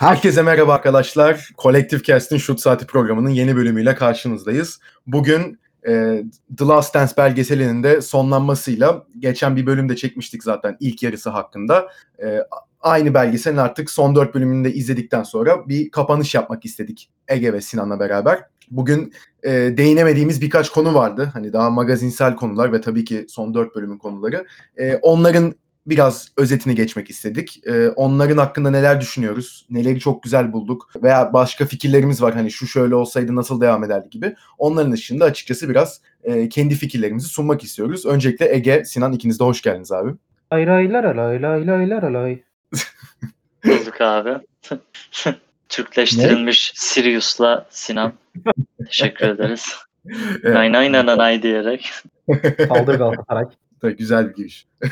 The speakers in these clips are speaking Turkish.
Herkese merhaba arkadaşlar. Collective Cast'in Şut Saati programının yeni bölümüyle karşınızdayız. Bugün e, The Last Dance belgeselinin de sonlanmasıyla geçen bir bölümde çekmiştik zaten ilk yarısı hakkında. E, aynı belgeselin artık son dört bölümünü de izledikten sonra bir kapanış yapmak istedik Ege ve Sinan'la beraber. Bugün e, değinemediğimiz birkaç konu vardı. Hani daha magazinsel konular ve tabii ki son dört bölümün konuları. E, onların biraz özetini geçmek istedik. Ee, onların hakkında neler düşünüyoruz, neleri çok güzel bulduk veya başka fikirlerimiz var hani şu şöyle olsaydı nasıl devam ederdi gibi. Onların dışında açıkçası biraz e, kendi fikirlerimizi sunmak istiyoruz. Öncelikle Ege, Sinan ikiniz de hoş geldiniz abi. Lay lay lay lay lay lay lay lay. Bulduk abi. Türkleştirilmiş Sirius'la Sinan. Teşekkür ederiz. Evet. Nay nay nay nay diyerek. Saldır Galatasaray. Tabii güzel bir giriş.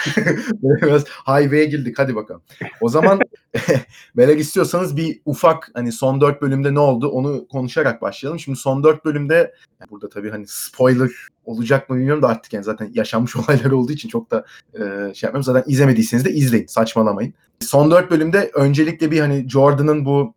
Biraz highway'e girdik hadi bakalım. O zaman merak istiyorsanız bir ufak hani son dört bölümde ne oldu onu konuşarak başlayalım. Şimdi son dört bölümde burada tabii hani spoiler olacak mı bilmiyorum da artık yani zaten yaşanmış olaylar olduğu için çok da e, şey yapmıyorum. Zaten izlemediyseniz de izleyin saçmalamayın. Son dört bölümde öncelikle bir hani Jordan'ın bu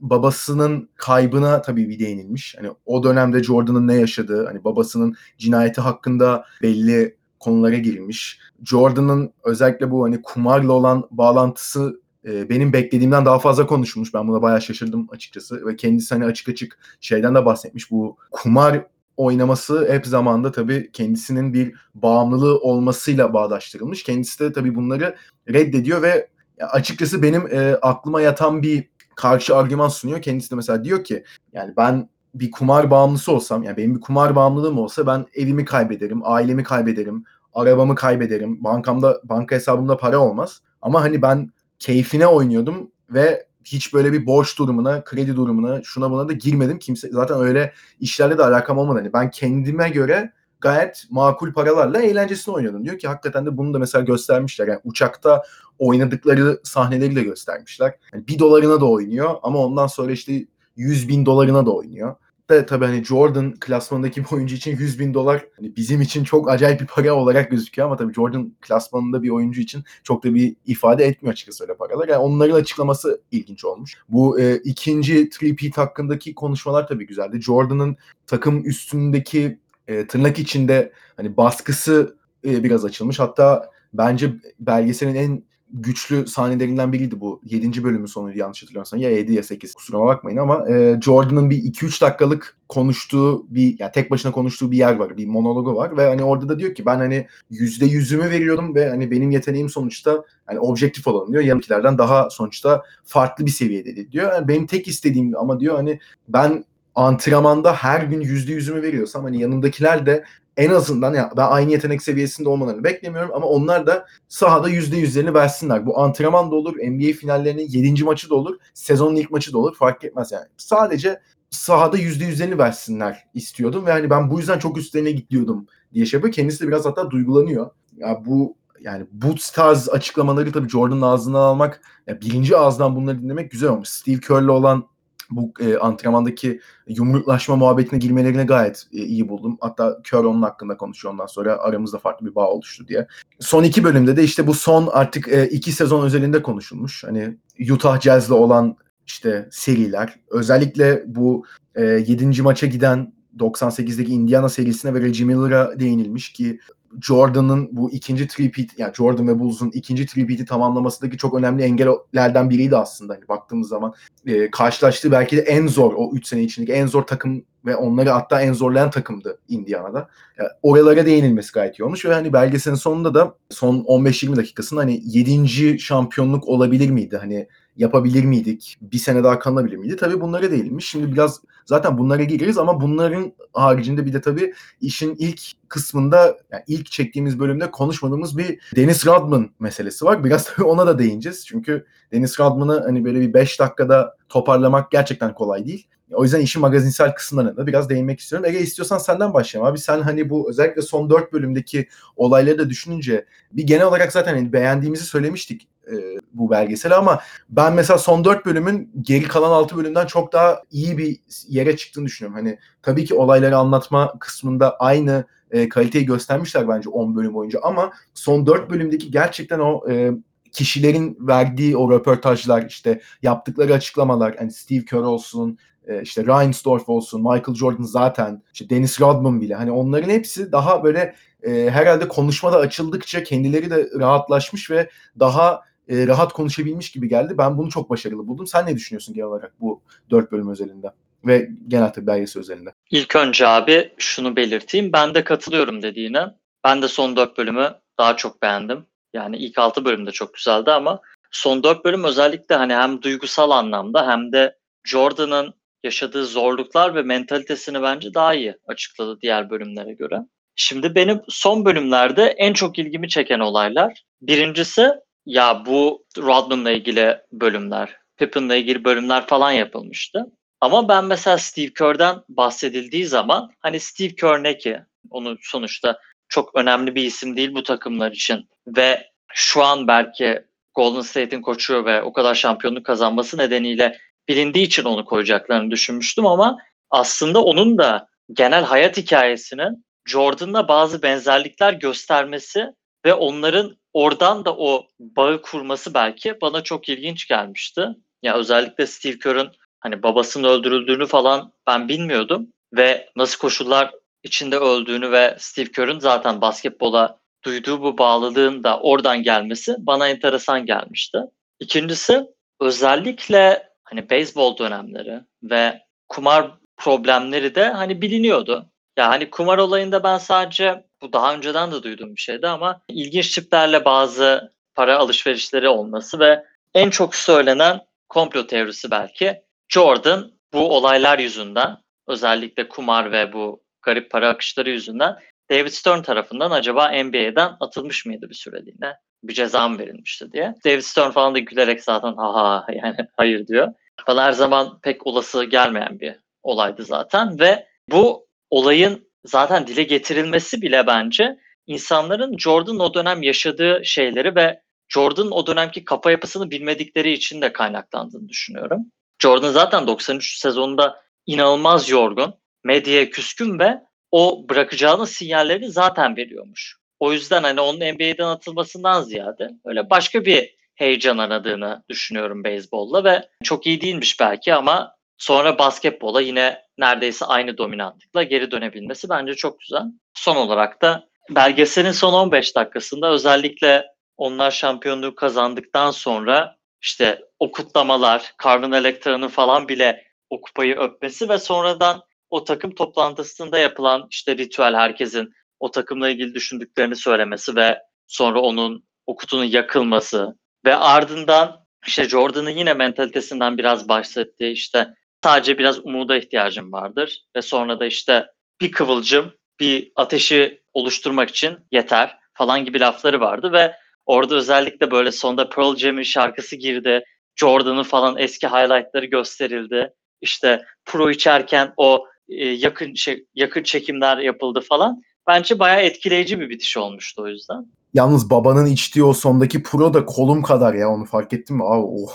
babasının kaybına tabii bir değinilmiş. Hani o dönemde Jordan'ın ne yaşadığı, hani babasının cinayeti hakkında belli konulara girilmiş. Jordan'ın özellikle bu hani kumarla olan bağlantısı e, benim beklediğimden daha fazla konuşulmuş. Ben buna bayağı şaşırdım açıkçası ve kendisi hani açık açık şeyden de bahsetmiş. Bu kumar oynaması hep zamanda tabii kendisinin bir bağımlılığı olmasıyla bağdaştırılmış. Kendisi de tabii bunları reddediyor ve açıkçası benim e, aklıma yatan bir karşı argüman sunuyor. Kendisi de mesela diyor ki yani ben bir kumar bağımlısı olsam yani benim bir kumar bağımlılığım olsa ben evimi kaybederim, ailemi kaybederim, arabamı kaybederim, bankamda banka hesabımda para olmaz. Ama hani ben keyfine oynuyordum ve hiç böyle bir borç durumuna, kredi durumuna, şuna buna da girmedim. Kimse zaten öyle işlerle de alakam olmadı. Hani ben kendime göre gayet makul paralarla eğlencesini oynuyordum. Diyor ki hakikaten de bunu da mesela göstermişler. Yani uçakta oynadıkları sahneleri de göstermişler. Yani bir dolarına da oynuyor ama ondan sonra işte 100 bin dolarına da oynuyor. De tabii hani Jordan klasmanındaki bir oyuncu için 100 bin dolar hani bizim için çok acayip bir para olarak gözüküyor ama tabii Jordan klasmanında bir oyuncu için çok da bir ifade etmiyor açıkçası öyle paralar. Yani onların açıklaması ilginç olmuş. Bu e, ikinci three hakkındaki konuşmalar tabii güzeldi. Jordan'ın takım üstündeki e, tırnak içinde hani baskısı e, biraz açılmış. Hatta bence belgeselin en güçlü sahnelerinden biriydi bu. 7. bölümün sonuydu yanlış hatırlamıyorsam. Ya 7 ya 8 kusuruma bakmayın ama e, Jordan'ın bir 2-3 dakikalık konuştuğu bir yani tek başına konuştuğu bir yer var. Bir monologu var ve hani orada da diyor ki ben hani yüzde yüzümü veriyorum ve hani benim yeteneğim sonuçta hani objektif olan diyor. Yanınkilerden daha sonuçta farklı bir seviyede diyor. Yani benim tek istediğim ama diyor hani ben antrenmanda her gün yüzde yüzümü veriyorsam hani yanındakiler de en azından ya ben aynı yetenek seviyesinde olmalarını beklemiyorum ama onlar da sahada yüzde yüzlerini versinler. Bu antrenman da olur, NBA finallerinin 7. maçı da olur, sezonun ilk maçı da olur fark etmez yani. Sadece sahada yüzde yüzlerini versinler istiyordum ve hani ben bu yüzden çok üstlerine gidiyordum diye şey yapıyor. Kendisi de biraz hatta duygulanıyor. Ya bu yani bu tarz açıklamaları tabii Jordan'ın ağzından almak, ya birinci ağızdan bunları dinlemek güzel olmuş. Steve Kerr'le olan bu e, antrenmandaki yumruklaşma muhabbetine girmelerine gayet e, iyi buldum. Hatta Kör onun hakkında konuşuyor ondan sonra aramızda farklı bir bağ oluştu diye. Son iki bölümde de işte bu son artık e, iki sezon özelinde konuşulmuş. Hani Utah Jazz'le olan işte seriler. Özellikle bu e, 7. maça giden 98'deki Indiana serisine ve Reggie Miller'a değinilmiş ki Jordan'ın bu ikinci three-peat yani Jordan ve Bulls'un ikinci three-peat'i tamamlamasındaki çok önemli engellerden biriydi aslında. Hani baktığımız zaman e, karşılaştığı belki de en zor o 3 sene içindeki en zor takım ve onları hatta en zorlayan takımdı Indiana'da. Yani oralara değinilmesi gayet iyi olmuş ve hani belgeselin sonunda da son 15-20 dakikasında hani 7. şampiyonluk olabilir miydi? Hani yapabilir miydik? Bir sene daha kalınabilir miydi? Tabii bunlara değinilmiş. Şimdi biraz zaten bunlara gireriz ama bunların haricinde bir de tabii işin ilk kısmında yani ilk çektiğimiz bölümde konuşmadığımız bir Dennis Rodman meselesi var. Biraz tabii ona da değineceğiz. Çünkü Dennis Rodman'ı hani böyle bir 5 dakikada toparlamak gerçekten kolay değil. O yüzden işin magazinsel kısımlarına da biraz değinmek istiyorum. Ege istiyorsan senden başlayalım abi. Sen hani bu özellikle son 4 bölümdeki olayları da düşününce bir genel olarak zaten hani beğendiğimizi söylemiştik e, bu belgeseli ama ben mesela son 4 bölümün geri kalan 6 bölümden çok daha iyi bir yere çıktığını düşünüyorum. Hani tabii ki olayları anlatma kısmında aynı e, kaliteyi göstermişler bence 10 bölüm boyunca ama son 4 bölümdeki gerçekten o e, kişilerin verdiği o röportajlar, işte yaptıkları açıklamalar, hani Steve Kerr olsun, e, işte Reinsdorf olsun, Michael Jordan zaten, işte Dennis Rodman bile hani onların hepsi daha böyle e, herhalde konuşmada açıldıkça kendileri de rahatlaşmış ve daha e, rahat konuşabilmiş gibi geldi. Ben bunu çok başarılı buldum. Sen ne düşünüyorsun genel olarak bu dört bölüm özelinde ve genel tabii belgesi özelinde? İlk önce abi şunu belirteyim. Ben de katılıyorum dediğine. Ben de son dört bölümü daha çok beğendim. Yani ilk altı bölüm de çok güzeldi ama son dört bölüm özellikle hani hem duygusal anlamda hem de Jordan'ın yaşadığı zorluklar ve mentalitesini bence daha iyi açıkladı diğer bölümlere göre. Şimdi benim son bölümlerde en çok ilgimi çeken olaylar. Birincisi ya bu Rodman'la ilgili bölümler, Pippen'la ilgili bölümler falan yapılmıştı. Ama ben mesela Steve Kerr'den bahsedildiği zaman hani Steve Kerr ne ki? Onu sonuçta çok önemli bir isim değil bu takımlar için. Ve şu an belki Golden State'in koçu ve o kadar şampiyonluk kazanması nedeniyle bilindiği için onu koyacaklarını düşünmüştüm ama aslında onun da genel hayat hikayesinin Jordan'la bazı benzerlikler göstermesi ve onların oradan da o bağı kurması belki bana çok ilginç gelmişti. Ya özellikle Steve Kerr'ın hani babasının öldürüldüğünü falan ben bilmiyordum ve nasıl koşullar içinde öldüğünü ve Steve Kerr'ın zaten basketbola duyduğu bu bağlılığın da oradan gelmesi bana enteresan gelmişti. İkincisi özellikle hani beyzbol dönemleri ve kumar problemleri de hani biliniyordu. Ya hani kumar olayında ben sadece bu daha önceden de duyduğum bir şeydi ama ilginç tiplerle bazı para alışverişleri olması ve en çok söylenen komplo teorisi belki Jordan bu olaylar yüzünden özellikle kumar ve bu garip para akışları yüzünden David Stern tarafından acaba NBA'den atılmış mıydı bir süreliğine? Bir ceza mı verilmişti diye. David Stern falan da gülerek zaten ha yani hayır diyor. Bana her zaman pek olası gelmeyen bir olaydı zaten ve bu olayın zaten dile getirilmesi bile bence insanların Jordan o dönem yaşadığı şeyleri ve Jordan o dönemki kafa yapısını bilmedikleri için de kaynaklandığını düşünüyorum. Jordan zaten 93 sezonunda inanılmaz yorgun, medyaya küskün ve o bırakacağının sinyallerini zaten veriyormuş. O yüzden hani onun NBA'den atılmasından ziyade öyle başka bir heyecan aradığını düşünüyorum beyzbolla ve çok iyi değilmiş belki ama sonra basketbola yine neredeyse aynı dominantlıkla geri dönebilmesi bence çok güzel. Son olarak da belgeselin son 15 dakikasında özellikle onlar şampiyonluğu kazandıktan sonra işte o kutlamalar, Carmen Electra'nın falan bile o kupayı öpmesi ve sonradan o takım toplantısında yapılan işte ritüel herkesin o takımla ilgili düşündüklerini söylemesi ve sonra onun o kutunun yakılması ve ardından işte Jordan'ın yine mentalitesinden biraz bahsetti. İşte sadece biraz umuda ihtiyacım vardır ve sonra da işte bir kıvılcım, bir ateşi oluşturmak için yeter falan gibi lafları vardı ve orada özellikle böyle sonda Pearl Jam'in şarkısı girdi. Jordan'ın falan eski highlightları gösterildi. İşte pro içerken o e, yakın şey, yakın çekimler yapıldı falan. Bence bayağı etkileyici bir bitiş olmuştu o yüzden. Yalnız babanın içtiği o sondaki pro da kolum kadar ya onu fark ettin mi? Abi o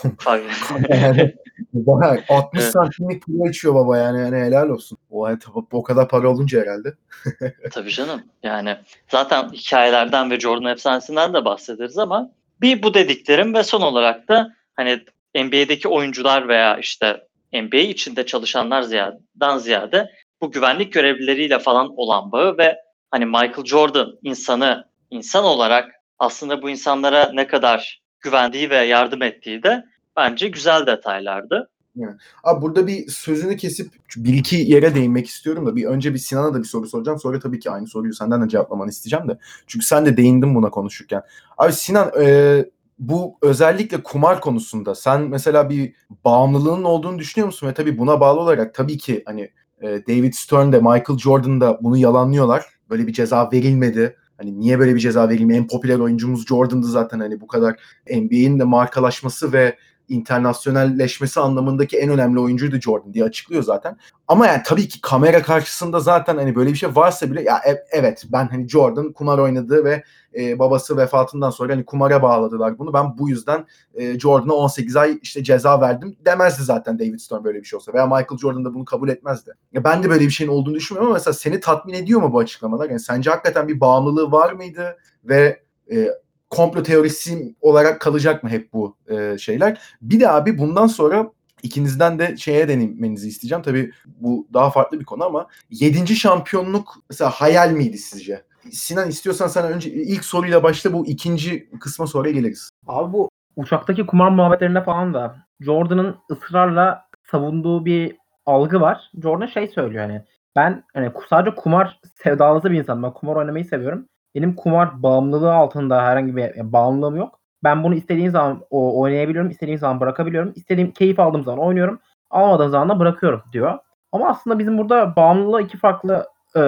yani, bayağı 60 evet. santimlik pro içiyor baba yani, yani helal olsun. O, o kadar para olunca herhalde. Tabii canım yani zaten hikayelerden ve Jordan efsanesinden de bahsederiz ama bir bu dediklerim ve son olarak da hani NBA'deki oyuncular veya işte NBA içinde çalışanlar ziyaden ziyade bu güvenlik görevlileriyle falan olan bağı ve hani Michael Jordan insanı insan olarak aslında bu insanlara ne kadar güvendiği ve yardım ettiği de bence güzel detaylardı. Yani. Abi burada bir sözünü kesip bir iki yere değinmek istiyorum da bir önce bir Sinan'a da bir soru soracağım. Sonra tabii ki aynı soruyu senden de cevaplamanı isteyeceğim de. Çünkü sen de değindin buna konuşurken. Abi Sinan e, bu özellikle kumar konusunda sen mesela bir bağımlılığın olduğunu düşünüyor musun? Ve tabii buna bağlı olarak tabii ki hani e, David Stern de Michael Jordan da bunu yalanlıyorlar. Böyle bir ceza verilmedi. Hani niye böyle bir ceza verilmiyor? En popüler oyuncumuz Jordan'dı zaten hani bu kadar NBA'in de markalaşması ve internasyonelleşmesi anlamındaki en önemli oyuncuydu Jordan diye açıklıyor zaten. Ama yani tabii ki kamera karşısında zaten hani böyle bir şey varsa bile ya e, evet ben hani Jordan kumar oynadı ve e, babası vefatından sonra hani kumara bağladılar bunu. Ben bu yüzden e, Jordan'a 18 ay işte ceza verdim demezdi zaten David Stern böyle bir şey olsa veya Michael Jordan da bunu kabul etmezdi. Ya ben de böyle bir şeyin olduğunu düşünmüyorum ama mesela seni tatmin ediyor mu bu açıklamalar? Yani sence hakikaten bir bağımlılığı var mıydı ve e, komplo teorisi olarak kalacak mı hep bu e, şeyler? Bir de abi bundan sonra ikinizden de şeye denilmenizi isteyeceğim. Tabii bu daha farklı bir konu ama 7. şampiyonluk mesela hayal miydi sizce? Sinan istiyorsan sen önce ilk soruyla başla bu ikinci kısma sonra geliriz. Abi bu uçaktaki kumar muhabbetlerinde falan da Jordan'ın ısrarla savunduğu bir algı var. Jordan şey söylüyor hani ben hani sadece kumar sevdalısı bir insanım. Ben kumar oynamayı seviyorum. Benim kumar bağımlılığı altında herhangi bir yani bağımlılığım yok. Ben bunu istediğim zaman o, oynayabiliyorum, istediğim zaman bırakabiliyorum. İstediğim keyif aldığım zaman oynuyorum. Almadığım zaman da bırakıyorum diyor. Ama aslında bizim burada bağımlılığı iki farklı e,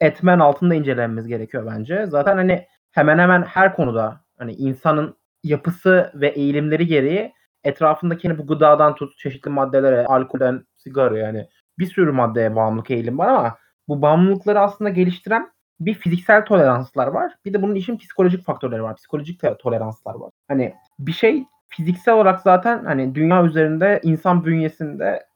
etmen altında incelememiz gerekiyor bence. Zaten hani hemen hemen her konuda hani insanın yapısı ve eğilimleri gereği etrafındaki hani bu gıdadan tut çeşitli maddelere, alkolden sigara yani bir sürü maddeye bağımlılık eğilim var ama bu bağımlılıkları aslında geliştiren bir fiziksel toleranslar var. Bir de bunun işin psikolojik faktörleri var. Psikolojik toleranslar var. Hani bir şey fiziksel olarak zaten hani dünya üzerinde insan bünyesinde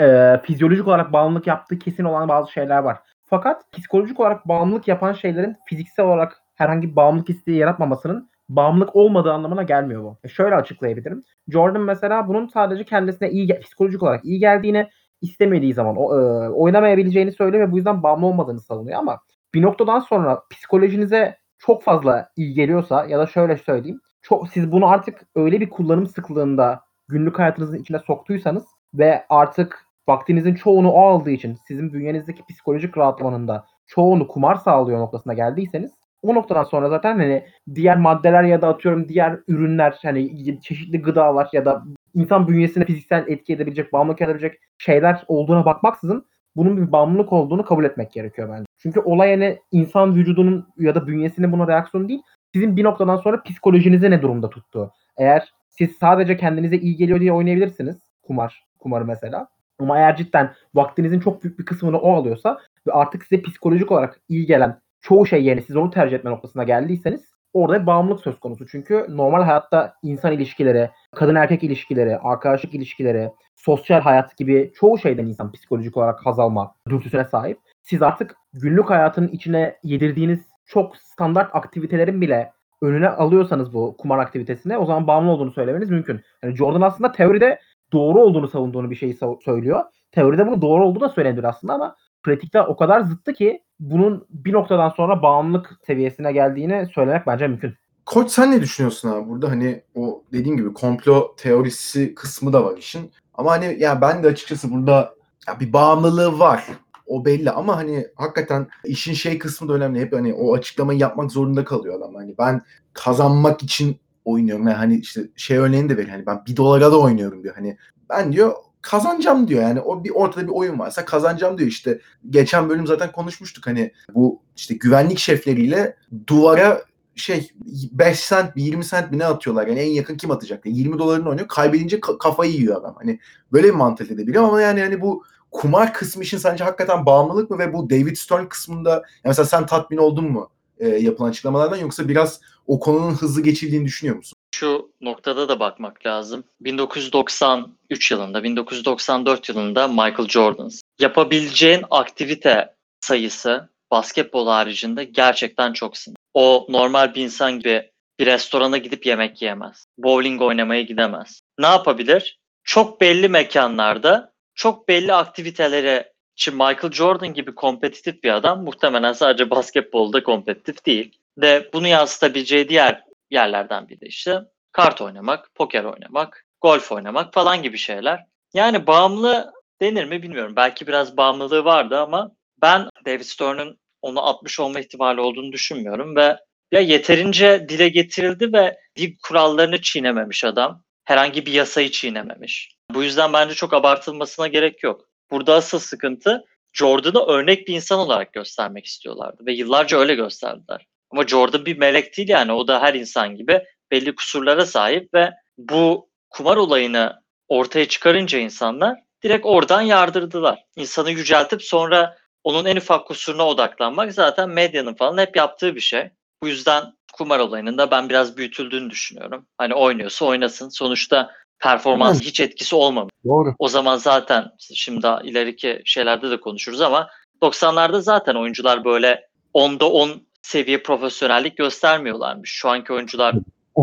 e, fizyolojik olarak bağımlılık yaptığı kesin olan bazı şeyler var. Fakat psikolojik olarak bağımlılık yapan şeylerin fiziksel olarak herhangi bir bağımlılık isteği yaratmamasının bağımlılık olmadığı anlamına gelmiyor bu. E şöyle açıklayabilirim. Jordan mesela bunun sadece kendisine iyi psikolojik olarak iyi geldiğini istemediği zaman o, e, oynamayabileceğini söylüyor ve bu yüzden bağımlı olmadığını savunuyor ama bir noktadan sonra psikolojinize çok fazla iyi geliyorsa ya da şöyle söyleyeyim. Çok siz bunu artık öyle bir kullanım sıklığında günlük hayatınızın içine soktuysanız ve artık vaktinizin çoğunu o aldığı için sizin bünyenizdeki psikolojik rahatlamanın da çoğunu kumar sağlıyor noktasına geldiyseniz o noktadan sonra zaten hani diğer maddeler ya da atıyorum diğer ürünler hani çeşitli gıdalar ya da insan bünyesine fiziksel etki edebilecek, bağımlılık edebilecek şeyler olduğuna bakmaksızın bunun bir bağımlılık olduğunu kabul etmek gerekiyor bence. Çünkü olay yani insan vücudunun ya da bünyesinin buna reaksiyon değil, sizin bir noktadan sonra psikolojinizi ne durumda tuttuğu. Eğer siz sadece kendinize iyi geliyor diye oynayabilirsiniz kumar, kumarı mesela. Ama eğer cidden vaktinizin çok büyük bir kısmını o alıyorsa ve artık size psikolojik olarak iyi gelen çoğu şey yerine siz onu tercih etme noktasına geldiyseniz orada bağımlılık söz konusu. Çünkü normal hayatta insan ilişkileri, kadın erkek ilişkileri, arkadaşlık ilişkileri, sosyal hayat gibi çoğu şeyden insan psikolojik olarak haz alma dürtüsüne sahip. Siz artık günlük hayatın içine yedirdiğiniz çok standart aktivitelerin bile önüne alıyorsanız bu kumar aktivitesine o zaman bağımlı olduğunu söylemeniz mümkün. Yani Jordan aslında teoride doğru olduğunu savunduğunu bir şeyi söylüyor. Teoride bunu doğru olduğu da söylenir aslında ama pratikte o kadar zıttı ki bunun bir noktadan sonra bağımlılık seviyesine geldiğini söylemek bence mümkün. Koç sen ne düşünüyorsun abi burada hani o dediğim gibi komplo teorisi kısmı da var işin. Ama hani ya ben de açıkçası burada ya bir bağımlılığı var. O belli ama hani hakikaten işin şey kısmı da önemli. Hep hani o açıklamayı yapmak zorunda kalıyor adam. Hani ben kazanmak için oynuyorum. Yani hani işte şey örneğini de veriyor. Hani ben bir dolara da oynuyorum diyor. Hani ben diyor kazanacağım diyor. Yani o bir ortada bir oyun varsa kazanacağım diyor. İşte geçen bölüm zaten konuşmuştuk. Hani bu işte güvenlik şefleriyle duvara şey 5 sent 20 sent mi ne atıyorlar? Yani en yakın kim atacak? 20 dolarını oynuyor. Kaybedince kafayı yiyor adam. Hani böyle bir mantalitede biliyorum ama yani hani bu kumar kısmı için sence hakikaten bağımlılık mı? Ve bu David Stern kısmında yani mesela sen tatmin oldun mu e, yapılan açıklamalardan? Yoksa biraz o konunun hızlı geçildiğini düşünüyor musun? Şu noktada da bakmak lazım. 1993 yılında, 1994 yılında Michael Jordan yapabileceğin aktivite sayısı basketbol haricinde gerçekten çok sınırlı. O normal bir insan gibi bir restorana gidip yemek yiyemez. Bowling oynamaya gidemez. Ne yapabilir? Çok belli mekanlarda çok belli aktivitelere için Michael Jordan gibi kompetitif bir adam muhtemelen sadece basketbolda kompetitif değil. Ve bunu yansıtabileceği diğer yerlerden biri de işte kart oynamak, poker oynamak, golf oynamak falan gibi şeyler. Yani bağımlı denir mi bilmiyorum. Belki biraz bağımlılığı vardı ama ben David Stern'ın onu atmış olma ihtimali olduğunu düşünmüyorum ve ya yeterince dile getirildi ve lig kurallarını çiğnememiş adam. Herhangi bir yasayı çiğnememiş. Bu yüzden bence çok abartılmasına gerek yok. Burada asıl sıkıntı Jordan'ı örnek bir insan olarak göstermek istiyorlardı ve yıllarca öyle gösterdiler. Ama Jordan bir melek değil yani o da her insan gibi belli kusurlara sahip ve bu kumar olayını ortaya çıkarınca insanlar direkt oradan yardırdılar. İnsanı yüceltip sonra onun en ufak kusuruna odaklanmak zaten medyanın falan hep yaptığı bir şey. Bu yüzden kumar olayının da ben biraz büyütüldüğünü düşünüyorum. Hani oynuyorsa oynasın. Sonuçta performans hiç etkisi olmamış. Doğru. O zaman zaten şimdi daha ileriki şeylerde de konuşuruz ama 90'larda zaten oyuncular böyle 10'da 10 seviye profesyonellik göstermiyorlarmış. Şu anki oyuncular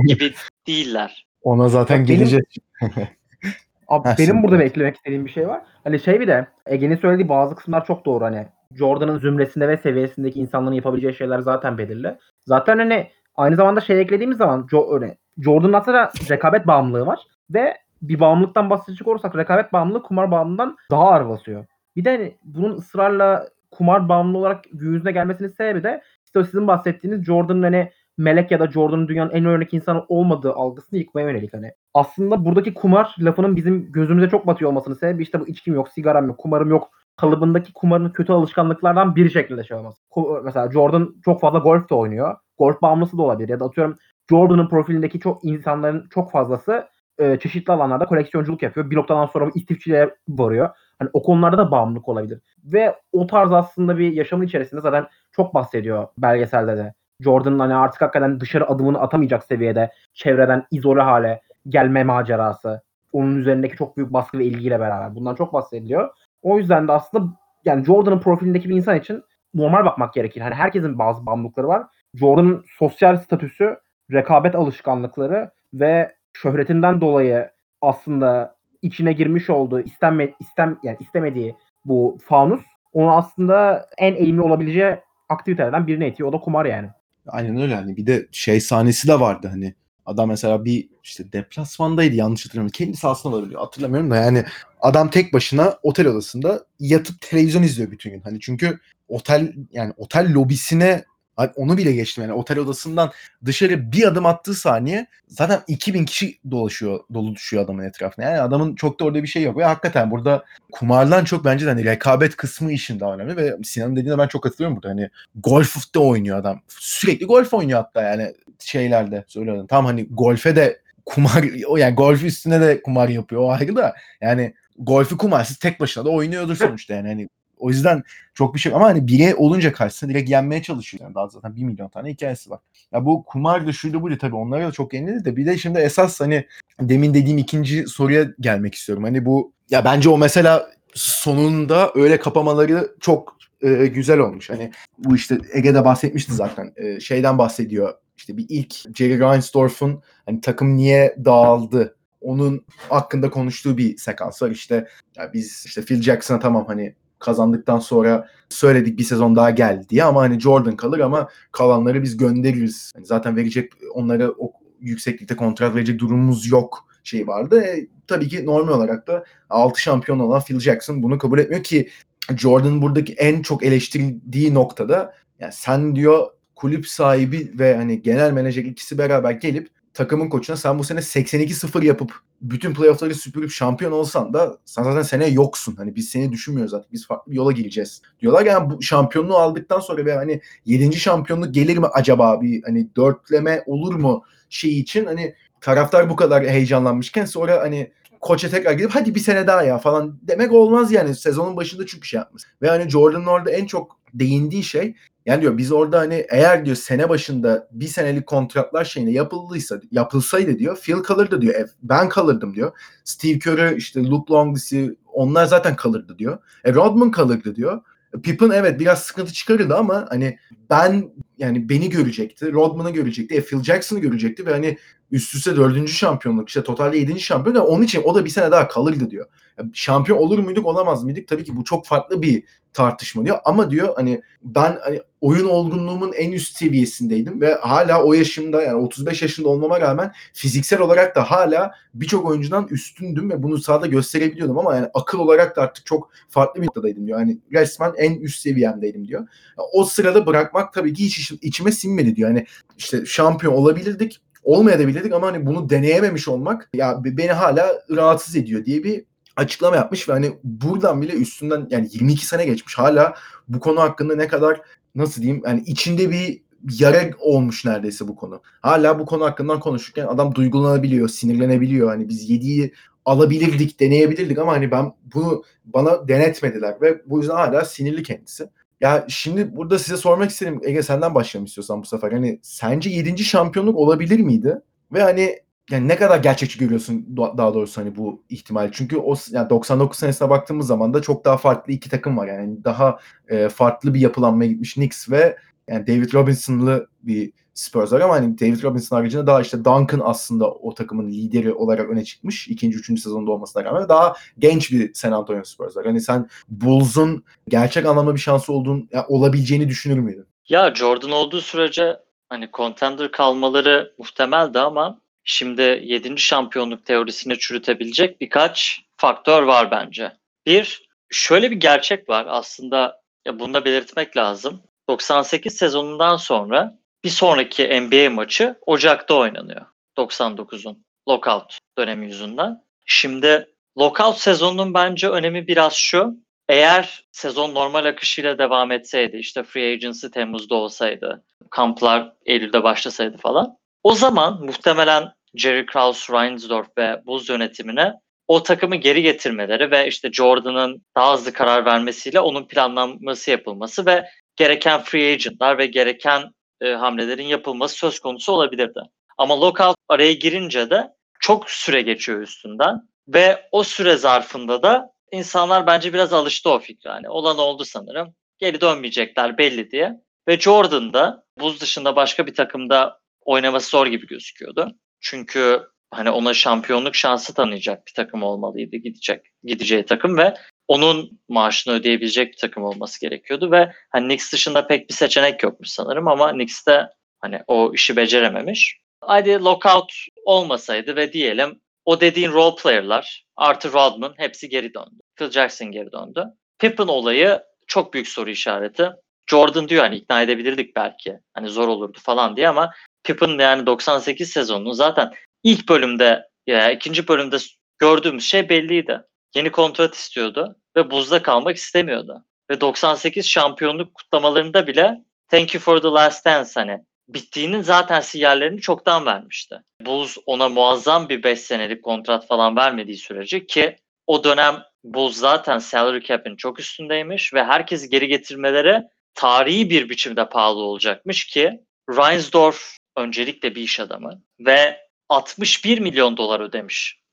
gibi değiller. Ona zaten benim- geleceğiz. Abi Ha, benim burada eklemek istediğim bir şey var. Hani şey bir de Ege'nin söylediği bazı kısımlar çok doğru hani. Jordan'ın zümresinde ve seviyesindeki insanların yapabileceği şeyler zaten belirli. Zaten hani aynı zamanda şey eklediğimiz zaman Jo- öyle, Jordan'ın aslında rekabet bağımlılığı var ve bir bağımlılıktan bahsedecek olursak rekabet bağımlılığı kumar bağımlılığından daha ağır basıyor. Bir de hani bunun ısrarla kumar bağımlı olarak yüzüne gelmesinin sebebi de işte sizin bahsettiğiniz Jordan'ın hani melek ya da Jordan'ın dünyanın en örnek insanı olmadığı algısını yıkmaya yönelik hani. Aslında buradaki kumar lafının bizim gözümüze çok batıyor olmasının sebebi işte bu içkim yok, sigaram yok, kumarım yok kalıbındaki kumarın kötü alışkanlıklardan bir şekilde şey olması. Mesela Jordan çok fazla golf de oynuyor. Golf bağımlısı da olabilir ya da atıyorum Jordan'ın profilindeki çok insanların çok fazlası e, çeşitli alanlarda koleksiyonculuk yapıyor. Bir noktadan sonra istifçiliğe varıyor. Hani o konularda da bağımlılık olabilir. Ve o tarz aslında bir yaşamın içerisinde zaten çok bahsediyor belgeselde de. Jordan'ın hani artık hakikaten dışarı adımını atamayacak seviyede çevreden izole hale gelme macerası. Onun üzerindeki çok büyük baskı ve ilgiyle beraber. Bundan çok bahsediliyor. O yüzden de aslında yani Jordan'ın profilindeki bir insan için normal bakmak gerekir. Hani herkesin bazı bağımlılıkları var. Jordan'ın sosyal statüsü, rekabet alışkanlıkları ve şöhretinden dolayı aslında içine girmiş olduğu istenme, istem yani istemediği bu fanus onu aslında en eğimli olabileceği aktivitelerden birine itiyor. O da kumar yani. Aynen öyle hani bir de şey sahnesi de vardı hani adam mesela bir işte deplasmandaydı yanlış hatırlamıyorum. Kendi sahasında olabiliyor hatırlamıyorum da yani adam tek başına otel odasında yatıp televizyon izliyor bütün gün. Hani çünkü otel yani otel lobisine onu bile geçtim yani otel odasından dışarı bir adım attığı saniye zaten 2000 kişi dolaşıyor dolu düşüyor adamın etrafına. Yani adamın çok da orada bir şey yok ve hakikaten burada kumardan çok bence de hani rekabet kısmı işin daha önemli ve Sinan'ın dediğine ben çok katılıyorum burada. Hani golfte oynuyor adam. Sürekli golf oynuyor hatta yani şeylerde söylüyorum. Tam hani golfe de kumar o yani golf üstüne de kumar yapıyor o ayrı da yani golfü kumarsız tek başına da oynuyordur sonuçta yani hani o yüzden çok bir şey ama hani bire olunca karşısında direkt yenmeye çalışıyor. Yani daha zaten bir milyon tane hikayesi var. Ya bu kumar da şuydu buydu tabii onlara da çok yenildi de bir de şimdi esas hani demin dediğim ikinci soruya gelmek istiyorum. Hani bu ya bence o mesela sonunda öyle kapamaları çok e, güzel olmuş. Hani bu işte Ege'de bahsetmişti zaten. E, şeyden bahsediyor. İşte bir ilk Jerry Reinsdorf'un hani takım niye dağıldı onun hakkında konuştuğu bir sekans var. İşte ya biz işte Phil Jackson'a tamam hani kazandıktan sonra söyledik bir sezon daha geldi diye ama hani Jordan kalır ama kalanları biz göndeririz. Hani zaten verecek onlara o yükseklikte kontrat verecek durumumuz yok şey vardı. E, tabii ki normal olarak da 6 şampiyon olan Phil Jackson bunu kabul etmiyor ki Jordan buradaki en çok eleştirildiği noktada yani sen diyor kulüp sahibi ve hani genel menajer ikisi beraber gelip takımın koçuna sen bu sene 82-0 yapıp bütün playoff'ları süpürüp şampiyon olsan da sen zaten seneye yoksun. Hani biz seni düşünmüyoruz zaten. Biz farklı bir yola gireceğiz. Diyorlar yani bu şampiyonluğu aldıktan sonra ve hani 7. şampiyonluk gelir mi acaba bir hani dörtleme olur mu şey için hani taraftar bu kadar heyecanlanmışken sonra hani koça tekrar gidip hadi bir sene daha ya falan demek olmaz yani sezonun başında çünkü şey yapmış. Ve hani Jordan'ın orada en çok değindiği şey yani diyor biz orada hani eğer diyor sene başında bir senelik kontratlar şeyine yapıldıysa yapılsaydı diyor Phil kalırdı diyor. Ben kalırdım diyor. Steve Kerr işte Luke Longley onlar zaten kalırdı diyor. E, Rodman kalırdı diyor. E, Pippen evet biraz sıkıntı çıkarırdı ama hani ben yani beni görecekti. Rodman'ı görecekti. E, Phil Jackson'ı görecekti ve hani üst üste dördüncü şampiyonluk işte totalde yedinci şampiyon. Onun için o da bir sene daha kalırdı diyor. Yani şampiyon olur muyduk olamaz mıydık? Tabii ki bu çok farklı bir tartışma diyor. Ama diyor hani ben hani oyun olgunluğumun en üst seviyesindeydim ve hala o yaşımda yani 35 yaşında olmama rağmen fiziksel olarak da hala birçok oyuncudan üstündüm ve bunu sahada gösterebiliyordum ama yani akıl olarak da artık çok farklı bir noktadaydım diyor. Yani resmen en üst seviyemdeydim diyor. O sırada bırakmak tabii ki hiç içime sinmedi diyor. Yani işte şampiyon olabilirdik olmayabilirdik ama hani bunu deneyememiş olmak ya beni hala rahatsız ediyor diye bir açıklama yapmış ve hani buradan bile üstünden yani 22 sene geçmiş hala bu konu hakkında ne kadar nasıl diyeyim yani içinde bir yara olmuş neredeyse bu konu. Hala bu konu hakkından konuşurken adam duygulanabiliyor, sinirlenebiliyor. Hani biz 7'yi alabilirdik, deneyebilirdik ama hani ben bunu bana denetmediler ve bu yüzden hala sinirli kendisi. Ya şimdi burada size sormak istedim Ege senden başlayalım istiyorsan bu sefer. Hani sence 7. şampiyonluk olabilir miydi? Ve hani yani ne kadar gerçekçi görüyorsun daha doğrusu hani bu ihtimal. Çünkü o yani 99 senesine baktığımız zaman da çok daha farklı iki takım var. Yani daha e, farklı bir yapılanmaya gitmiş Knicks ve yani David Robinson'lı bir Spurs var ama hani David Robinson haricinde daha işte Duncan aslında o takımın lideri olarak öne çıkmış. ikinci, üçüncü sezonda olmasına rağmen daha genç bir San Antonio Spurs var. Hani sen Bulls'un gerçek anlamda bir şansı olduğunu, yani olabileceğini düşünür müydün? Ya Jordan olduğu sürece hani contender kalmaları muhtemeldi ama şimdi 7. şampiyonluk teorisini çürütebilecek birkaç faktör var bence. Bir, şöyle bir gerçek var aslında ya bunu da belirtmek lazım. 98 sezonundan sonra bir sonraki NBA maçı Ocak'ta oynanıyor. 99'un lockout dönemi yüzünden. Şimdi lockout sezonunun bence önemi biraz şu. Eğer sezon normal akışıyla devam etseydi, işte free agency Temmuz'da olsaydı, kamplar Eylül'de başlasaydı falan. O zaman muhtemelen Jerry Krause, Reinsdorf ve Bulls yönetimine o takımı geri getirmeleri ve işte Jordan'ın daha hızlı karar vermesiyle onun planlanması yapılması ve gereken free agentlar ve gereken e, hamlelerin yapılması söz konusu olabilirdi. Ama lockout araya girince de çok süre geçiyor üstünden ve o süre zarfında da insanlar bence biraz alıştı o fikre. Hani olan oldu sanırım. Geri dönmeyecekler belli diye. Ve Jordan da buz dışında başka bir takımda oynaması zor gibi gözüküyordu. Çünkü hani ona şampiyonluk şansı tanıyacak bir takım olmalıydı gidecek gideceği takım ve onun maaşını ödeyebilecek bir takım olması gerekiyordu ve hani Knicks dışında pek bir seçenek yokmuş sanırım ama Knicks de hani o işi becerememiş. Hadi lockout olmasaydı ve diyelim o dediğin role player'lar artı Rodman hepsi geri döndü. Phil Jackson geri döndü. Pippen olayı çok büyük soru işareti. Jordan diyor hani ikna edebilirdik belki. Hani zor olurdu falan diye ama Pippen yani 98 sezonunu zaten ilk bölümde ya ikinci bölümde gördüğümüz şey belliydi. Yeni kontrat istiyordu ve buzda kalmak istemiyordu. Ve 98 şampiyonluk kutlamalarında bile thank you for the last dance hani bittiğinin zaten sinyallerini çoktan vermişti. Bulls ona muazzam bir 5 senelik kontrat falan vermediği sürece ki o dönem Bulls zaten salary cap'in çok üstündeymiş ve herkesi geri getirmeleri tarihi bir biçimde pahalı olacakmış ki Reinsdorf öncelikle bir iş adamı ve 61 milyon dolar ödemiş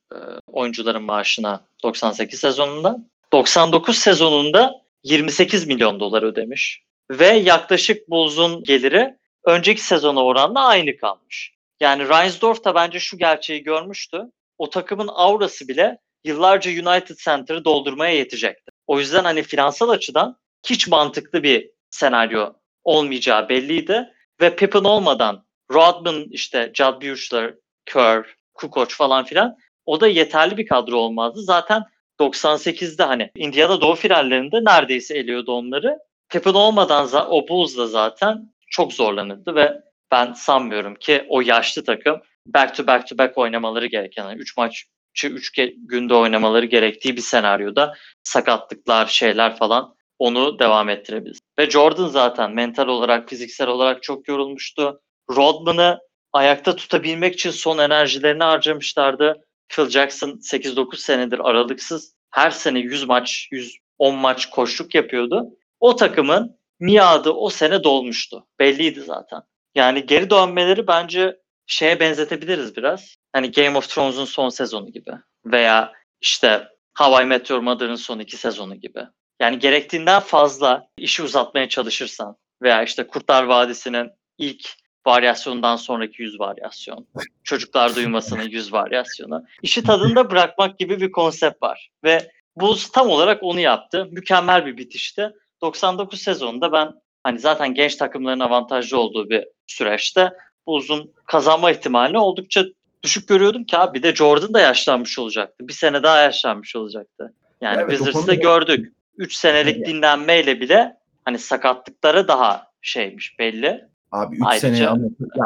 oyuncuların maaşına 98 sezonunda. 99 sezonunda 28 milyon dolar ödemiş ve yaklaşık Bulls'un geliri önceki sezona oranla aynı kalmış. Yani Reinsdorf da bence şu gerçeği görmüştü. O takımın aurası bile yıllarca United Center'ı doldurmaya yetecekti. O yüzden hani finansal açıdan hiç mantıklı bir senaryo olmayacağı belliydi. Ve Pippen olmadan Rodman işte Judd Buechler, Kerr, Kukoc falan filan o da yeterli bir kadro olmazdı. Zaten 98'de hani Indiana Doğu finallerinde neredeyse eliyordu onları. Pippen olmadan o Bulls da zaten çok zorlanırdı ve ben sanmıyorum ki o yaşlı takım back to back to back oynamaları gereken, 3 yani üç maç 3 günde oynamaları gerektiği bir senaryoda sakatlıklar, şeyler falan onu devam ettirebilir. Ve Jordan zaten mental olarak, fiziksel olarak çok yorulmuştu. Rodman'ı ayakta tutabilmek için son enerjilerini harcamışlardı. Phil Jackson 8-9 senedir aralıksız her sene 100 maç, 110 maç koşluk yapıyordu. O takımın miadı o sene dolmuştu. Belliydi zaten. Yani geri dönmeleri bence şeye benzetebiliriz biraz. Hani Game of Thrones'un son sezonu gibi. Veya işte How I Met Your Mother'ın son iki sezonu gibi. Yani gerektiğinden fazla işi uzatmaya çalışırsan veya işte Kurtlar Vadisi'nin ilk varyasyondan sonraki yüz varyasyon. Çocuklar duymasının yüz varyasyonu. İşi tadında bırakmak gibi bir konsept var. Ve Bulls tam olarak onu yaptı. Mükemmel bir bitişti. 99 sezonunda ben hani zaten genç takımların avantajlı olduğu bir süreçte Bulls'un kazanma ihtimalini oldukça düşük görüyordum ki abi bir de Jordan da yaşlanmış olacaktı. Bir sene daha yaşlanmış olacaktı. Yani evet, Wizards'ı gördük. 3 senelik dinlenmeyle bile hani sakatlıkları daha şeymiş belli. Abi 3 sene ya